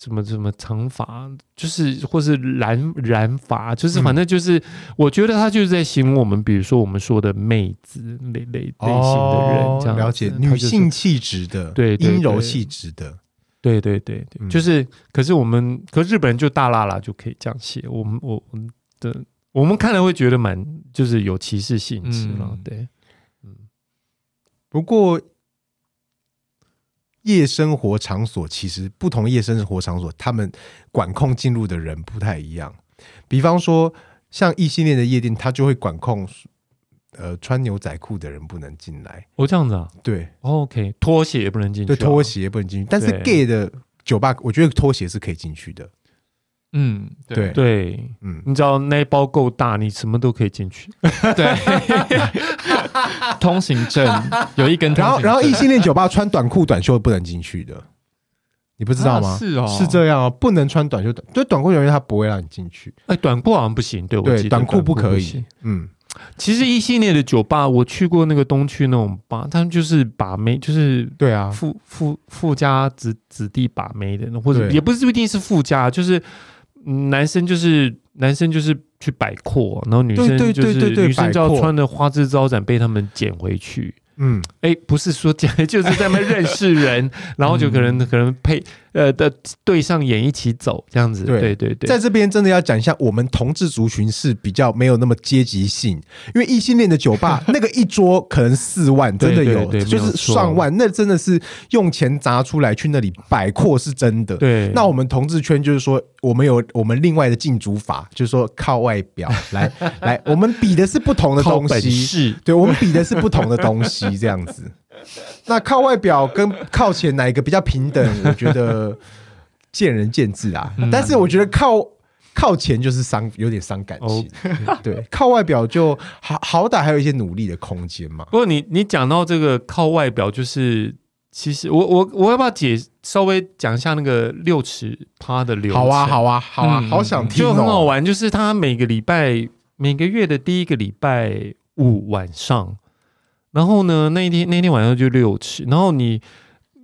什么什么长发，就是或是染染发，就是反正就是，嗯、我觉得他就是在形容我们，比如说我们说的妹子类类类型的人，这样、哦、了解女性气质的，对，对，阴柔气质的，对对对对，嗯、就是，可是我们，可是日本人就大剌剌就可以这样写，我们我我们的我们看了会觉得蛮就是有歧视性质了，嗯、对，嗯，不过。夜生活场所其实不同，夜生活场所他们管控进入的人不太一样。比方说，像异性恋的夜店，他就会管控，呃，穿牛仔裤的人不能进来。哦，这样子啊？对，OK，拖鞋也不能进去，对，拖鞋也不能进去。但是 gay 的酒吧，我觉得拖鞋是可以进去的。嗯，对对，嗯，你知道那包够大，你什么都可以进去。对，通行证 有一根。然后，然后异性恋酒吧穿短裤短袖不能进去的，你不知道吗？是哦，是这样哦，不能穿短袖短，就短裤短袖他不会让你进去。哎，短裤好像不行，对，对，短裤不可以。嗯，其实异性恋的酒吧，我去过那个东区那种吧，他们就是把妹，就是对啊，富富富家子子弟把妹的，或者也不是不一定是富家，就是。男生就是男生就是去摆阔，然后女生就是女生就要穿的花枝招展，被他们捡回去。嗯，哎，不是说讲，就是在那认识人，然后就可能可能配。呃的对上眼一起走这样子，对对对，对，在这边真的要讲一下，我们同志族群是比较没有那么阶级性，因为异性恋的酒吧 那个一桌可能四万，真的有，对对对，就是上万，那真的是用钱砸出来去那里摆阔是真的。对，那我们同志圈就是说，我们有我们另外的竞逐法，就是说靠外表 来来，我们比的是不同的东西，对，我们比的是不同的东西，这样子。那靠外表跟靠钱哪一个比较平等？我觉得见仁见智啊。嗯、但是我觉得靠靠钱就是伤，有点伤感情。哦、对，靠外表就好好歹还有一些努力的空间嘛。不过你你讲到这个靠外表，就是其实我我我要不要解稍微讲一下那个六尺趴的流程？好啊，好啊，好啊，好想听、哦，就很好玩。就是他每个礼拜每个月的第一个礼拜五晚上。然后呢，那一天那天晚上就六尺。然后你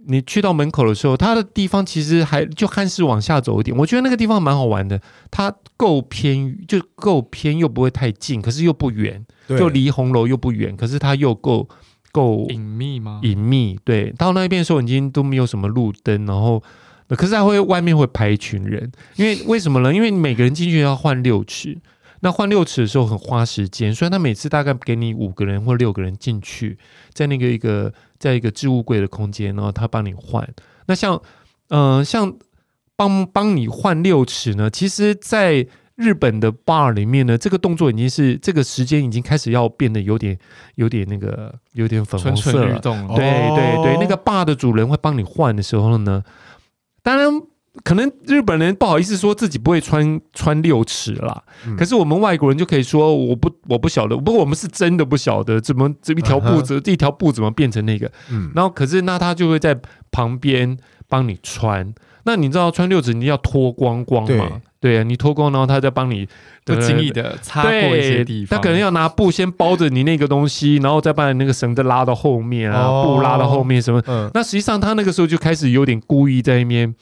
你去到门口的时候，它的地方其实还就还是往下走一点。我觉得那个地方蛮好玩的，它够偏，就够偏又不会太近，可是又不远，就离红楼又不远，可是它又够够隐秘吗？隐秘。对，到那边的时候已经都没有什么路灯，然后可是还会外面会排一群人，因为为什么呢？因为每个人进去要换六尺。那换六尺的时候很花时间，所以他每次大概给你五个人或六个人进去，在那个一个在一个置物柜的空间，然后他帮你换。那像嗯、呃、像帮帮你换六尺呢，其实在日本的 bar 里面呢，这个动作已经是这个时间已经开始要变得有点有点那个有点粉红色了。对对对，那个 bar 的主人会帮你换的时候呢，当然。可能日本人不好意思说自己不会穿穿六尺啦，嗯、可是我们外国人就可以说我不我不晓得，不过我们是真的不晓得怎么这一条布子、uh. 这一条布怎么变成那个，嗯、然后可是那他就会在旁边帮你穿，那你知道穿六指你要脱光光嘛？对，对啊，你脱光然后他再帮你不经意的擦过一些地方，他可能要拿布先包着你那个东西，然后再把你那个绳子拉到后面啊，哦、布拉到后面什么，嗯、那实际上他那个时候就开始有点故意在那边。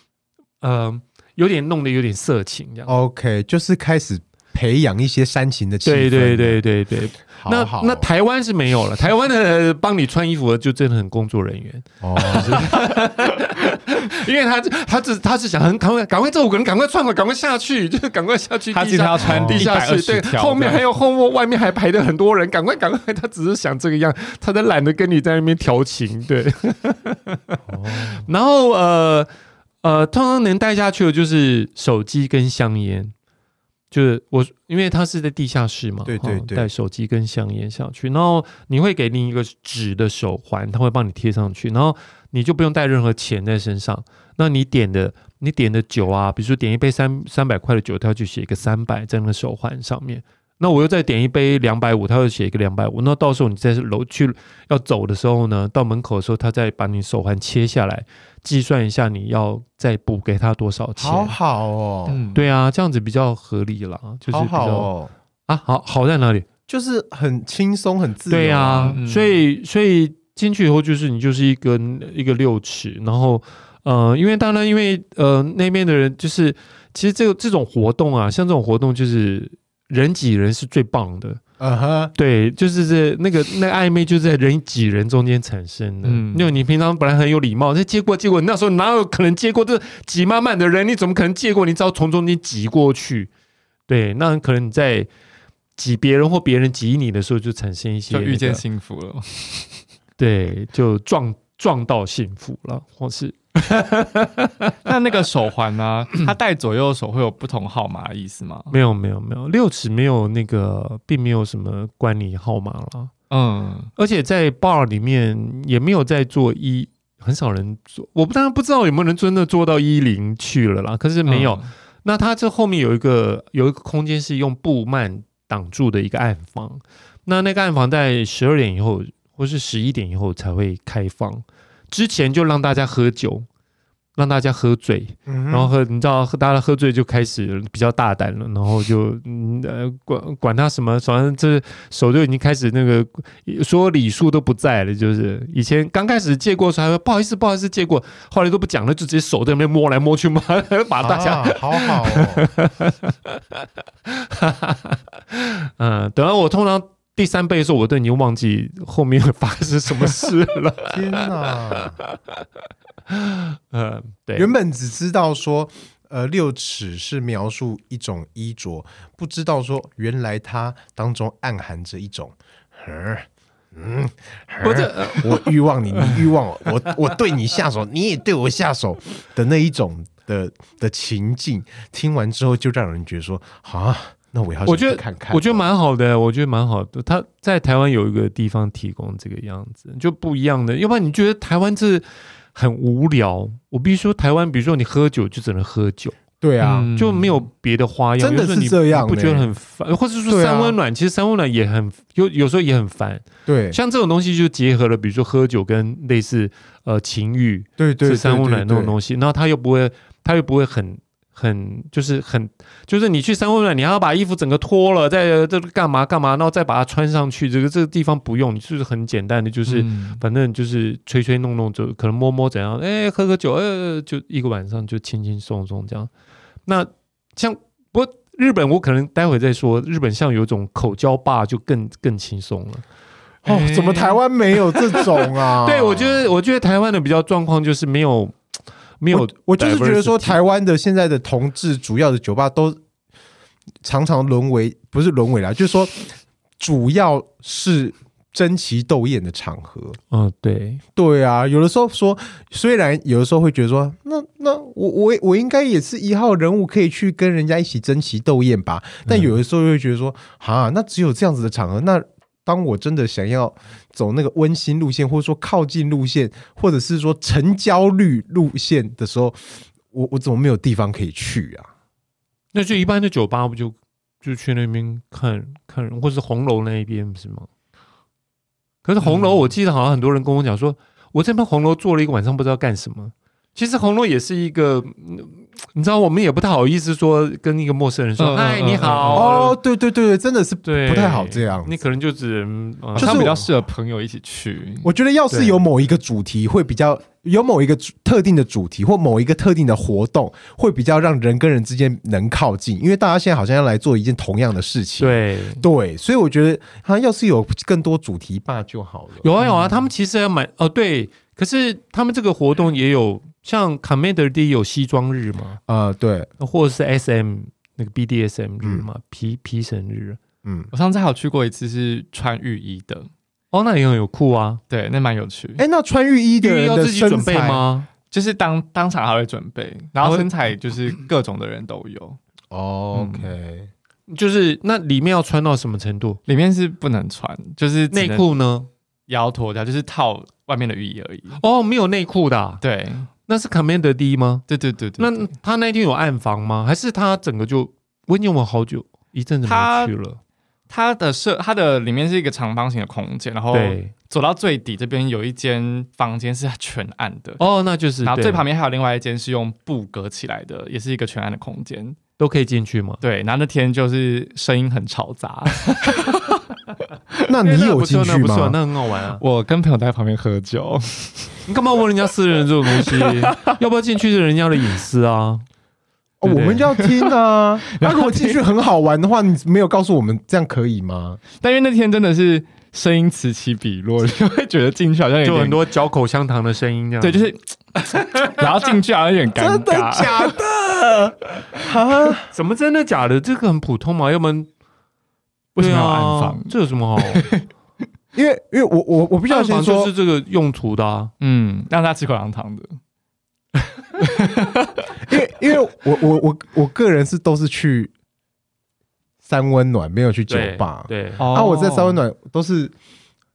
呃，有点弄得有点色情这样。OK，就是开始培养一些煽情的气氛。对对对对对。那那台湾是没有了，台湾的帮你穿衣服的就真的很工作人员哦，因为他他只他是想很赶快赶快这五个人赶快窜了赶快下去，就是赶快下去。他今天要穿地下室，对，后面还有后面外面还排着很多人，赶快赶快，他只是想这个样，他都懒得跟你在那边调情，对。哦、然后呃呃，通常能带下去的就是手机跟香烟。就是我，因为他是在地下室嘛，对对对，带手机跟香烟下去，然后你会给另一个纸的手环，他会帮你贴上去，然后你就不用带任何钱在身上。那你点的你点的酒啊，比如说点一杯三三百块的酒，他就写一个三百在那个手环上面。那我又再点一杯两百五，他又写一个两百五。那到时候你在楼去要走的时候呢，到门口的时候，他再把你手环切下来，计算一下你要再补给他多少钱。好好哦，嗯，对啊，这样子比较合理啦，就是比较好好哦啊，好好在哪里？就是很轻松很自由啊。对啊，嗯，所以所以进去以后就是你就是一个一个六尺，然后呃，因为当然因为呃那边的人就是其实这个这种活动啊，像这种活动就是。人挤人是最棒的，嗯哼，对，就是这那个那个暧昧就是在人挤人中间产生的。嗯，因为你平常本来很有礼貌，那接过接过，那时候哪有可能接过这挤满满的人？你怎么可能接过？你只要从中间挤过去，对，那可能你在挤别人或别人挤你的时候，就产生一些、那个、就遇见幸福了，对，就撞撞到幸福了，或是。那那个手环呢？它戴左右手会有不同号码的意思吗？没有，没有，没有。六尺没有那个，并没有什么管理号码了。嗯，而且在 bar 里面也没有在做一，很少人做。我当然不知道有没有人真的做到一零去了啦。可是没有。嗯、那它这后面有一个有一个空间是用布幔挡住的一个暗房。那那个暗房在十二点以后或是十一点以后才会开放。之前就让大家喝酒，让大家喝醉，嗯、然后喝，你知道，大家喝醉就开始比较大胆了，然后就嗯呃管管他什么，反正这手就已经开始那个所有礼数都不在了，就是以前刚开始借过时还说不好意思不好意思借过，后来都不讲了，就直接手在那边摸来摸去嘛，把大家、啊、好好、哦，嗯，等到我通常。第三倍的时候，我都已经忘记后面发生什么事了。天哪！呃，对，原本只知道说，呃，六尺是描述一种衣着，不知道说原来它当中暗含着一种，嗯，或者我欲望你，你欲望我，我我对你下手，你也对我下手的那一种的的情境。听完之后，就让人觉得说，啊。那我要去看看，我觉得蛮好的，我觉得蛮好的。他在台湾有一个地方提供这个样子，就不一样的。要不然你觉得台湾这很无聊？我必须说，台湾比如说你喝酒就只能喝酒，对啊，嗯、就没有别的花样。真的是这样，不觉得很烦？或者说三温暖，啊、其实三温暖也很有，有时候也很烦。对，像这种东西就结合了，比如说喝酒跟类似呃情欲，对对，三温暖那种东西，然后他又不会，他又不会很。很就是很就是你去三温暖，你还要把衣服整个脱了，在这干嘛干嘛，然后再把它穿上去。这个这个地方不用，你就是很简单的，就是、嗯、反正就是吹吹弄弄，就可能摸摸怎样，哎，喝喝酒，呃，就一个晚上就轻轻松松这样。那像不过日本，我可能待会再说。日本像有一种口交吧，就更更轻松了。哦，怎么台湾没有这种啊？对，我觉得我觉得台湾的比较状况就是没有。没有，我，我就是觉得说，台湾的现在的同志主要的酒吧都常常沦为不是沦为啦，就是说主要是争奇斗艳的场合。嗯，对，对啊，有的时候说，虽然有的时候会觉得说，那那我我我应该也是一号人物，可以去跟人家一起争奇斗艳吧？但有的时候又会觉得说，啊，那只有这样子的场合，那。当我真的想要走那个温馨路线，或者说靠近路线，或者是说成交率路线的时候，我我怎么没有地方可以去啊？那就一般的酒吧不就就去那边看看人，或是红楼那一边不是吗？可是红楼，我记得好像很多人跟我讲说，我这边红楼坐了一个晚上，不知道干什么。其实红楼也是一个。你知道，我们也不太好意思说跟一个陌生人说“嗨，你好”。哦，对对对，真的是不太好这样。你可能就只能，就是比较适合朋友一起去。我觉得，要是有某一个主题会比较有某一个特定的主题或某一个特定的活动，会比较让人跟人之间能靠近，因为大家现在好像要来做一件同样的事情。对对，所以我觉得他要是有更多主题吧就好了。有啊有啊，他们其实要买哦，对，可是他们这个活动也有像 Commander D 有西装日嘛？啊、呃，对，或者是 SM 那个 BDSM 日嘛，皮皮神日。嗯，我上次还有去过一次是穿浴衣的。哦，那也很有酷啊，对，那蛮有趣。哎，那穿浴衣的人的要自己准备吗？就是当当场还会准备，然后身材就是各种的人都有。哦、OK，就是那里面要穿到什么程度？里面是不能穿，就是内裤呢要脱掉，就是套外面的浴衣而已。哦，没有内裤的、啊，对，那是 Commander D 吗？对对对对，那他那天有暗房吗？还是他整个就？我已经玩好久一阵子没去了。它的设，它的里面是一个长方形的空间，然后走到最底这边有一间房间是全暗的哦，那就是，然后最旁边还有另外一间是用布隔起来的，也是一个全暗的空间，都可以进去吗？对，然后那天就是声音很嘈杂，那你有进去吗？不错，那很好玩啊！我跟朋友在旁边喝酒，你干嘛问人家私人这种东西？要不要进去是人家的隐私啊？哦、我们就要听啊！那如果进去很好玩的话，你没有告诉我们，这样可以吗？但因为那天真的是声音此起彼落，就会觉得进去好像有很多嚼口香糖的声音，这样对，就是然后进去好像有点尴尬，真的假的？啊？怎么真的假的？这个很普通嘛？要不然为什么要暗房？啊、这有什么好？因为因为我我我必须要先说，是这个用途的、啊，嗯，让他吃口香糖的。因为因为我我我我个人是都是去三温暖，没有去酒吧。对，对啊，我在三温暖都是，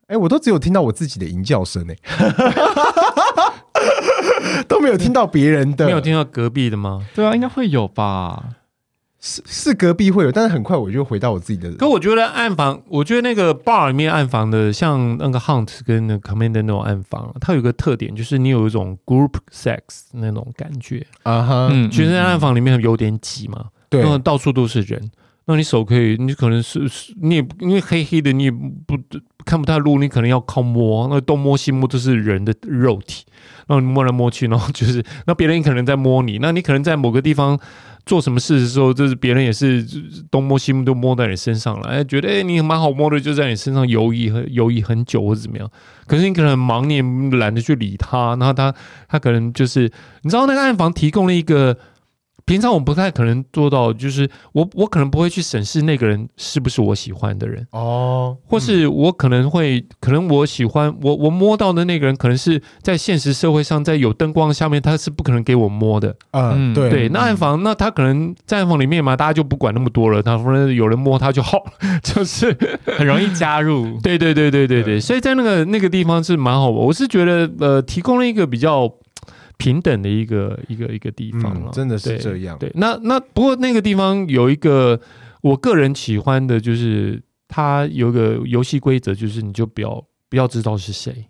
哎、欸，我都只有听到我自己的吟叫声，哎，都没有听到别人的，没有听到隔壁的吗？对啊，应该会有吧。是是隔壁会有，但是很快我就回到我自己的。可我觉得暗房，我觉得那个 bar 里面暗房的，像那个 Hunt 跟那个 Commander 那种暗房，它有个特点，就是你有一种 group sex 那种感觉啊哈。嗯，其实暗房里面有点挤嘛，对，那到处都是人，那你手可以，你可能是你也因为黑黑的，你也不看不太路，你可能要靠摸，那东摸西摸都是人的肉体，然后你摸来摸去，然后就是那别人可能在摸你，那你可能在某个地方。做什么事的时候，就是别人也是东摸西摸都摸在你身上了，哎，觉得哎你蛮好摸的，就在你身上游移很游移很久或者怎么样。可是你可能很忙，你也懒得去理他，然后他他可能就是你知道那个暗房提供了一个。平常我不太可能做到，就是我我可能不会去审视那个人是不是我喜欢的人哦，或是我可能会可能我喜欢我我摸到的那个人，可能是在现实社会上，在有灯光下面，他是不可能给我摸的。嗯，对对。那暗房，那他可能在暗房里面嘛，大家就不管那么多了，他反正有人摸他就好，就是 很容易加入。对对对对对对，所以在那个那个地方是蛮好玩，我是觉得呃，提供了一个比较。平等的一个一个一个地方了，嗯，真的是这样。对，对那那不过那个地方有一个我个人喜欢的，就是它有个游戏规则，就是你就不要不要知道是谁。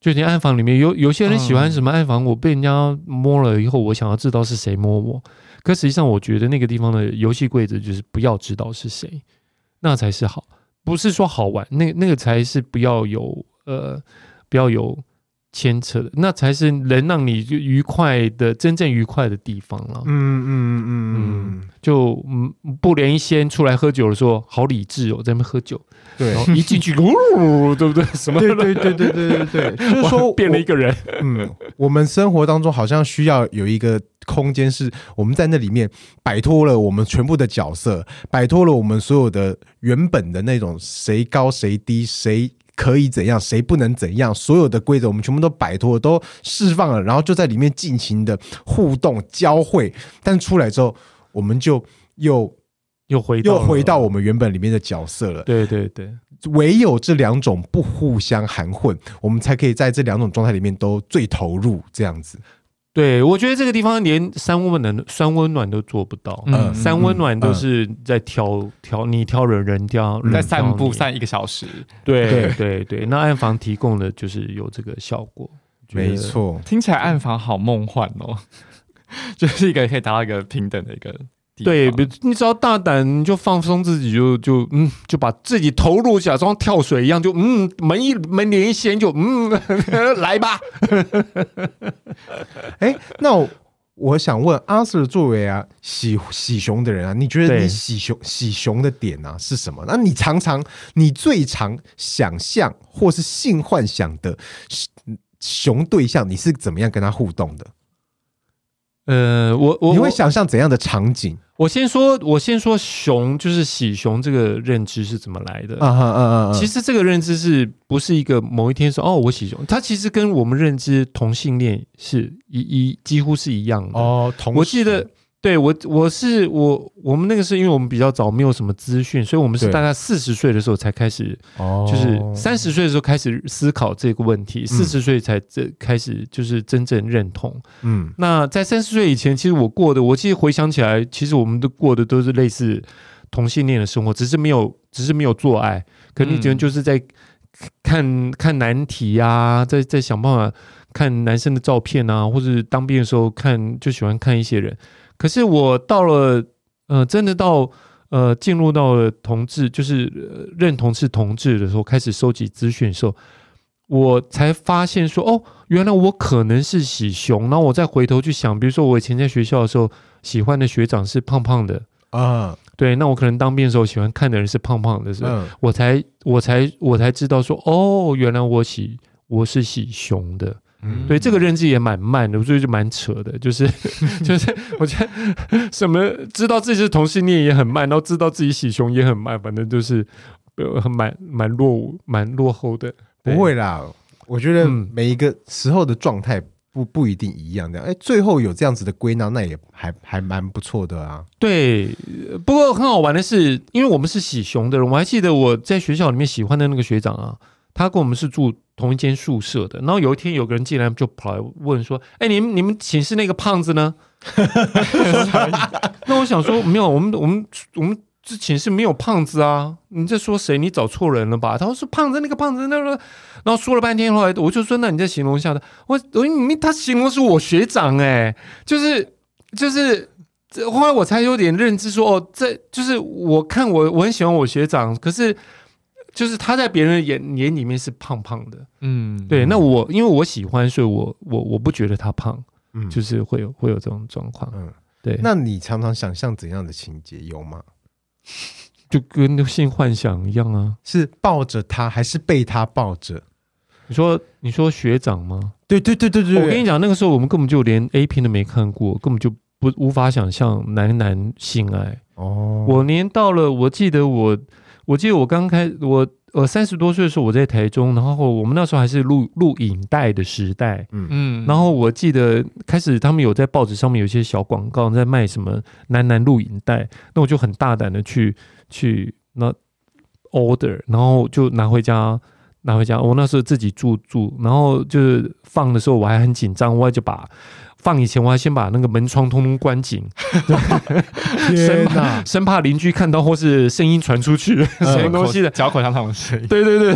就你暗房里面有有些人喜欢什么暗房，我被人家摸了以后，我想要知道是谁摸我。可实际上，我觉得那个地方的游戏规则就是不要知道是谁，那才是好，不是说好玩，那那个才是不要有呃不要有。牵扯的，那才是能让你就愉快的真正愉快的地方了。嗯嗯嗯嗯，就嗯不连一仙出来喝酒的时候，好理智哦，在那边喝酒。对，然后一进去，呜，对不对？什么？对对对对对对对，就是说变了一个人。嗯，我们生活当中好像需要有一个空间，是我们在那里面摆脱了我们全部的角色，摆脱了我们所有的原本的那种谁高谁低谁。可以怎样？谁不能怎样？所有的规则我们全部都摆脱，都释放了，然后就在里面尽情的互动交汇。但出来之后，我们就又又回又回到我们原本里面的角色了。对对对，唯有这两种不互相含混，我们才可以在这两种状态里面都最投入。这样子。对，我觉得这个地方连三温暖、三温暖都做不到。嗯，三温暖都是在挑挑你挑人，人挑在散步散一个小时。对对对对，那暗房提供的就是有这个效果。没错，听起来暗房好梦幻哦，就是一个可以达到一个平等的一个对，你只要大胆，你就放松自己就，就就嗯，就把自己投入，假装跳水一样，就嗯，门一门帘一掀，就嗯，来吧。哎，那我，我想问阿 Sir 作为啊喜喜熊的人啊，你觉得你喜熊喜熊的点啊是什么？那你常常你最常想象或是性幻想的熊对象，你是怎么样跟他互动的？呃，我我你会想象怎样的场景？我先说，我先说熊就是喜熊这个认知是怎么来的啊？啊啊啊！其实这个认知是不是一个某一天说哦，我喜熊？它其实跟我们认知同性恋是一一几乎是一样的哦。同时，我记得。对我，我是我，我们那个是因为我们比较早，没有什么资讯，所以我们是大概四十岁的时候才开始，就是三十岁的时候开始思考这个问题，四十岁才这开始就是真正认同。嗯，那在三十岁以前，其实我过的，我其实回想起来，其实我们都过的都是类似同性恋的生活，只是没有，只是没有做爱，可能可能就是在看看难题啊，在在想办法看男生的照片啊，或者当兵的时候看，就喜欢看一些人。可是我到了，呃，真的到呃进入到了同志，就是、呃、认同是同志的时候，开始收集资讯的时候，我才发现说，哦，原来我可能是喜熊。然后我再回头去想，比如说我以前在学校的时候，喜欢的学长是胖胖的啊，对，那我可能当兵的时候喜欢看的人是胖胖的时候，我才我才我才知道说，哦，原来我喜我是喜熊的。嗯，对，这个认知也蛮慢的，我觉得就蛮扯的，就是就是，我觉得什么知道自己是同性恋也很慢，然后知道自己喜熊也很慢，反正就是很蛮蛮落伍、蛮落后的。不会啦，我觉得每一个时候的状态不不一定一样的。哎，最后有这样子的归纳，那也还还蛮不错的啊。对，不过很好玩的是，因为我们是喜熊的人，我还记得我在学校里面喜欢的那个学长啊。他跟我们是住同一间宿舍的，然后有一天有个人进来就跑来问说：“哎、欸，你们你们寝室那个胖子呢？” 那我想说没有，我们我们我们这寝室没有胖子啊！你在说谁？你找错人了吧？他说是胖子，那个胖子那个，然后说了半天，后来我就说：“那你再形容一下他。”我我你他形容是我学长哎、欸，就是 就是，后来我才有点认知说哦，这就是我看我我很喜欢我学长，可是。就是他在别人眼眼里面是胖胖的，嗯，对。那我因为我喜欢，所以我我我不觉得他胖，嗯，就是会有会有这种状况，嗯，对。那你常常想象怎样的情节有吗？就跟性幻想一样啊，是抱着他还是被他抱着？你说你说学长吗？对对对对对，我跟你讲，那个时候我们根本就连 A 片都没看过，根本就不无法想象男男性爱。哦，我连到了，我记得我。我记得我刚开我呃三十多岁的时候，我在台中，然后我们那时候还是录录影带的时代，嗯嗯，然后我记得开始他们有在报纸上面有一些小广告在卖什么男男录影带，那我就很大胆的去去那 order，然后就拿回家拿回家，我那时候自己住住，然后就是放的时候我还很紧张，我就把。放以前，我还先把那个门窗通通关紧，生怕生怕邻居看到或是声音传出去，什么东西的脚口香糖的声音。对对对，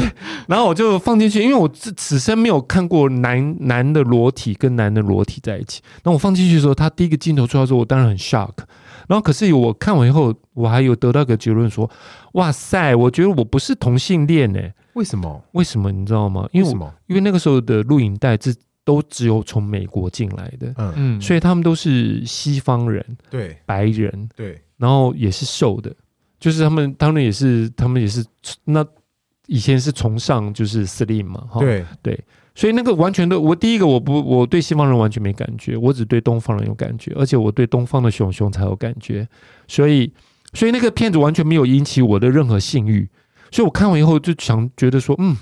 然后我就放进去，因为我此此生没有看过男男的裸体跟男的裸体在一起。然后我放进去的时候，他第一个镜头出来的时候，我当然很 shock。然后可是我看完以后，我还有得到一个结论说：哇塞，我觉得我不是同性恋呢、欸。为什么？为什么？你知道吗？因为什么？因为那个时候的录影带是。都只有从美国进来的，嗯。嗯，所以他们都是西方人，对，白人，对，然后也是瘦的，就是他们，当然也是，他们也是，那以前是崇尚就是 slim 嘛，对。对，所以那个完全的，我第一个我不我对西方人完全没感觉，我只对东方人有感觉，而且我对东方的熊熊才有感觉，所以所以那个片子完全没有引起我的任何性欲，所以我看完以后就想觉得说，嗯。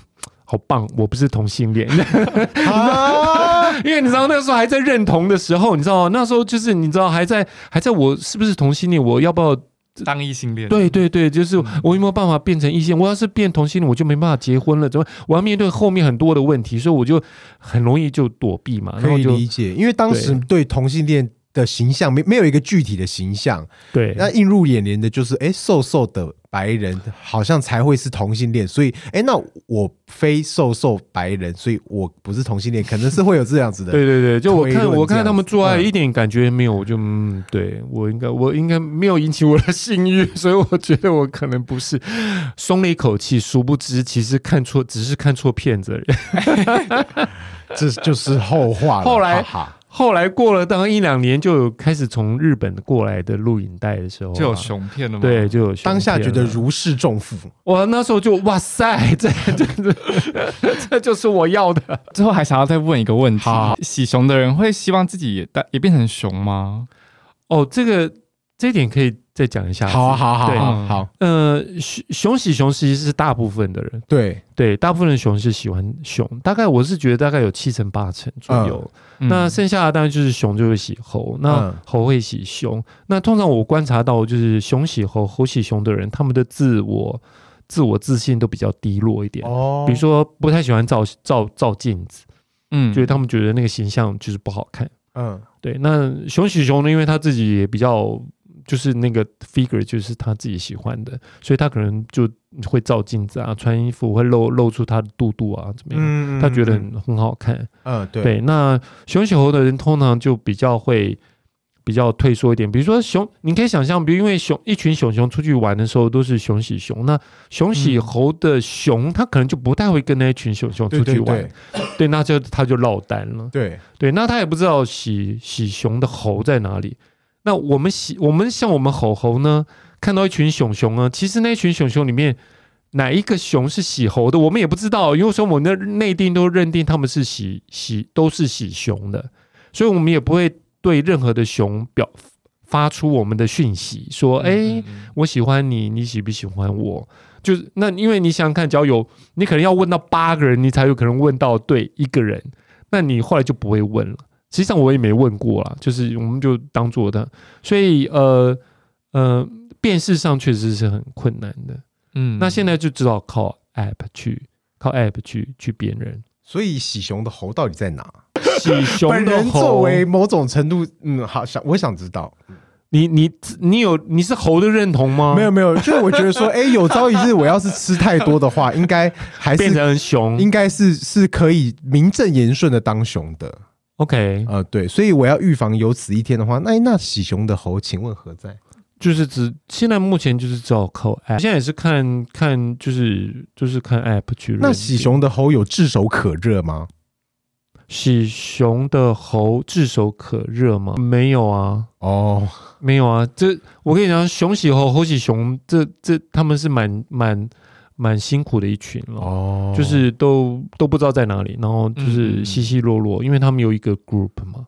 好棒！我不是同性恋，啊、因为你知道那个时候还在认同的时候，你知道那时候就是你知道还在还在我是不是同性恋？我要不要当异性恋？对对对，就是我有没有办法变成异性？我要是变同性恋，我就没办法结婚了，怎么？我要面对后面很多的问题，所以我就很容易就躲避嘛。可以理解，因为当时对同性恋的形象，没没有一个具体的形象。对，那映入眼帘的就是，哎，瘦瘦的白人好像才会是同性恋。所以，哎，那我非瘦瘦白人，所以我不是同性恋，可能是会有这样子的。对对对，就我看我看他们做爱一点感觉没有，我就嗯，对我应该我应该没有引起我的性欲，所以我觉得我可能不是，松了一口气。殊不知，其实看错，只是看错片子而已。这就是后话了。后来，后来过了大概一两年，就有开始从日本过来的录影带的时候，就有熊片了吗？对，就有。当下觉得如释重负。我那时候就哇塞，这 这这就是我要的。最后还想要再问一个问题：喜熊的人会希望自己也也变成熊吗？哦，这个这一点可以。再讲一下，好啊，好好好，好，好，呃，熊熊喜熊其实是大部分的人，对。对，大部分的熊是喜欢熊，大概我是觉得大概有七成八成左右，嗯、那剩下的当然就是熊就会喜猴，那猴会喜熊，嗯、那通常我观察到就是熊喜猴，猴喜熊的人，他们的自我自我自信都比较低落一点，哦，比如说不太喜欢照照照镜子，嗯，就是他们觉得那个形象就是不好看，嗯，对，那熊喜熊呢，因为他自己也比较。就是那个 figure，就是他自己喜欢的，所以他可能就会照镜子啊，穿衣服会露露出他的肚肚啊，怎么样？嗯、他觉得很很好看。嗯，对。对，那熊喜猴的人通常就比较会比较退缩一点。比如说熊，你可以想象，比如因为熊一群熊熊出去玩的时候都是熊喜熊，那熊喜猴的熊，他可能就不太会跟那一群熊熊出去玩。对，对，对，对，那就他就落单了。对对，那他也不知道喜喜熊的猴在哪里。那我们喜我们像我们吼猴呢，看到一群熊熊呢，其实那群熊熊里面哪一个熊是喜猴的，我们也不知道，因为说我们的内定都认定他们是喜喜都是喜熊的，所以我们也不会对任何的熊表发出我们的讯息，说哎、欸，我喜欢你，你喜不喜欢我？就是那因为你想想看，只要有你可能要问到八个人，你才有可能问到对一个人，那你后来就不会问了。实际上我也没问过啦，就是我们就当做的，所以呃呃，辨识上确实是很困难的，嗯，那现在就知道靠 app 去靠 app 去去辨认。所以喜熊的猴到底在哪？喜熊的猴本人作为某种程度，嗯，好想我想知道，你你你有你是猴的认同吗？没有没有，就是我觉得说，哎、欸，有朝一日我要是吃太多的话，应该还是变成熊，应该是是可以名正言顺的当熊的。OK，呃，对，所以我要预防有此一天的话，那那喜熊的猴，请问何在？就是指现在目前就是只有靠 App，现在也是看看，就是就是看 App 去。那喜熊的猴有炙手可热吗？喜熊的猴炙手可热吗？没有啊，哦，没有啊。这我跟你讲，熊喜猴，猴喜熊，这这他们是蛮蛮。蛮辛苦的一群了，哦，就是都都不知道在哪里，然后就是稀稀落落，嗯、因为他们有一个 group 嘛，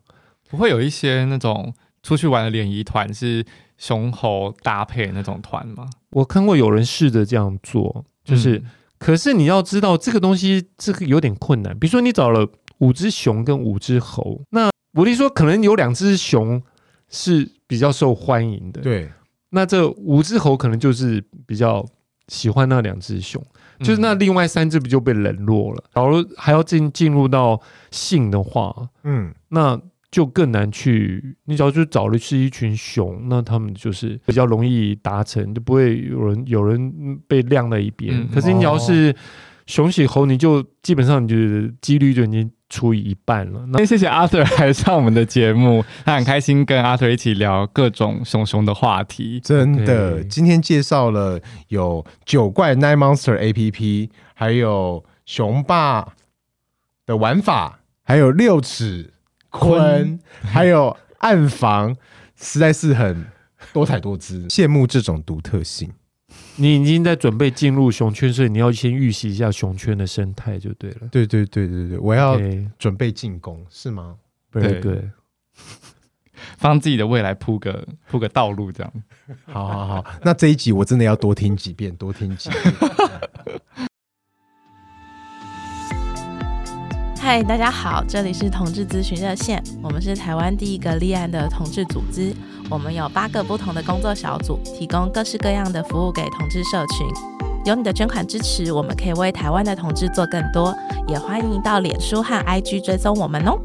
不会有一些那种出去玩的联谊团是熊猴搭配那种团吗？我看过有人试着这样做，就是，嗯、可是你要知道这个东西这个有点困难，比如说你找了五只熊跟五只猴，那我听说可能有两只熊是比较受欢迎的，对，那这五只猴可能就是比较。喜欢那两只熊，就是那另外三只不就被冷落了？假如还要进进入到性的话，嗯，那就更难去。你只要就找的是一群熊，那他们就是比较容易达成，就不会有人有人被晾在一边。嗯、可是你要是熊喜猴，你就基本上你就几率就已经。除以一半了。那谢谢 Arthur 来上我们的节目，他很开心跟 Arthur 一起聊各种熊熊的话题。真的今天介绍了有九怪 Night Monster APP，还有熊爸的玩法，还有六尺坤，还有暗房，实在是很多彩多姿，羡慕这种独特性。你已经在准备进入熊圈，所以你要先预习一下熊圈的生态就对了。对对对对对，我要准备进攻，Okay. 是吗？对对，帮自己的未来铺个铺个道路，这样。好好好，那这一集我真的要多听几遍，多听几遍。嗨，大家好，这里是同志咨询热线，我们是台湾第一个立案的同志组织。我们有八个不同的工作小组，提供各式各样的服务给同志社群。有你的捐款支持，我们可以为台湾的同志做更多。也欢迎到脸书和 IG 追踪我们哦。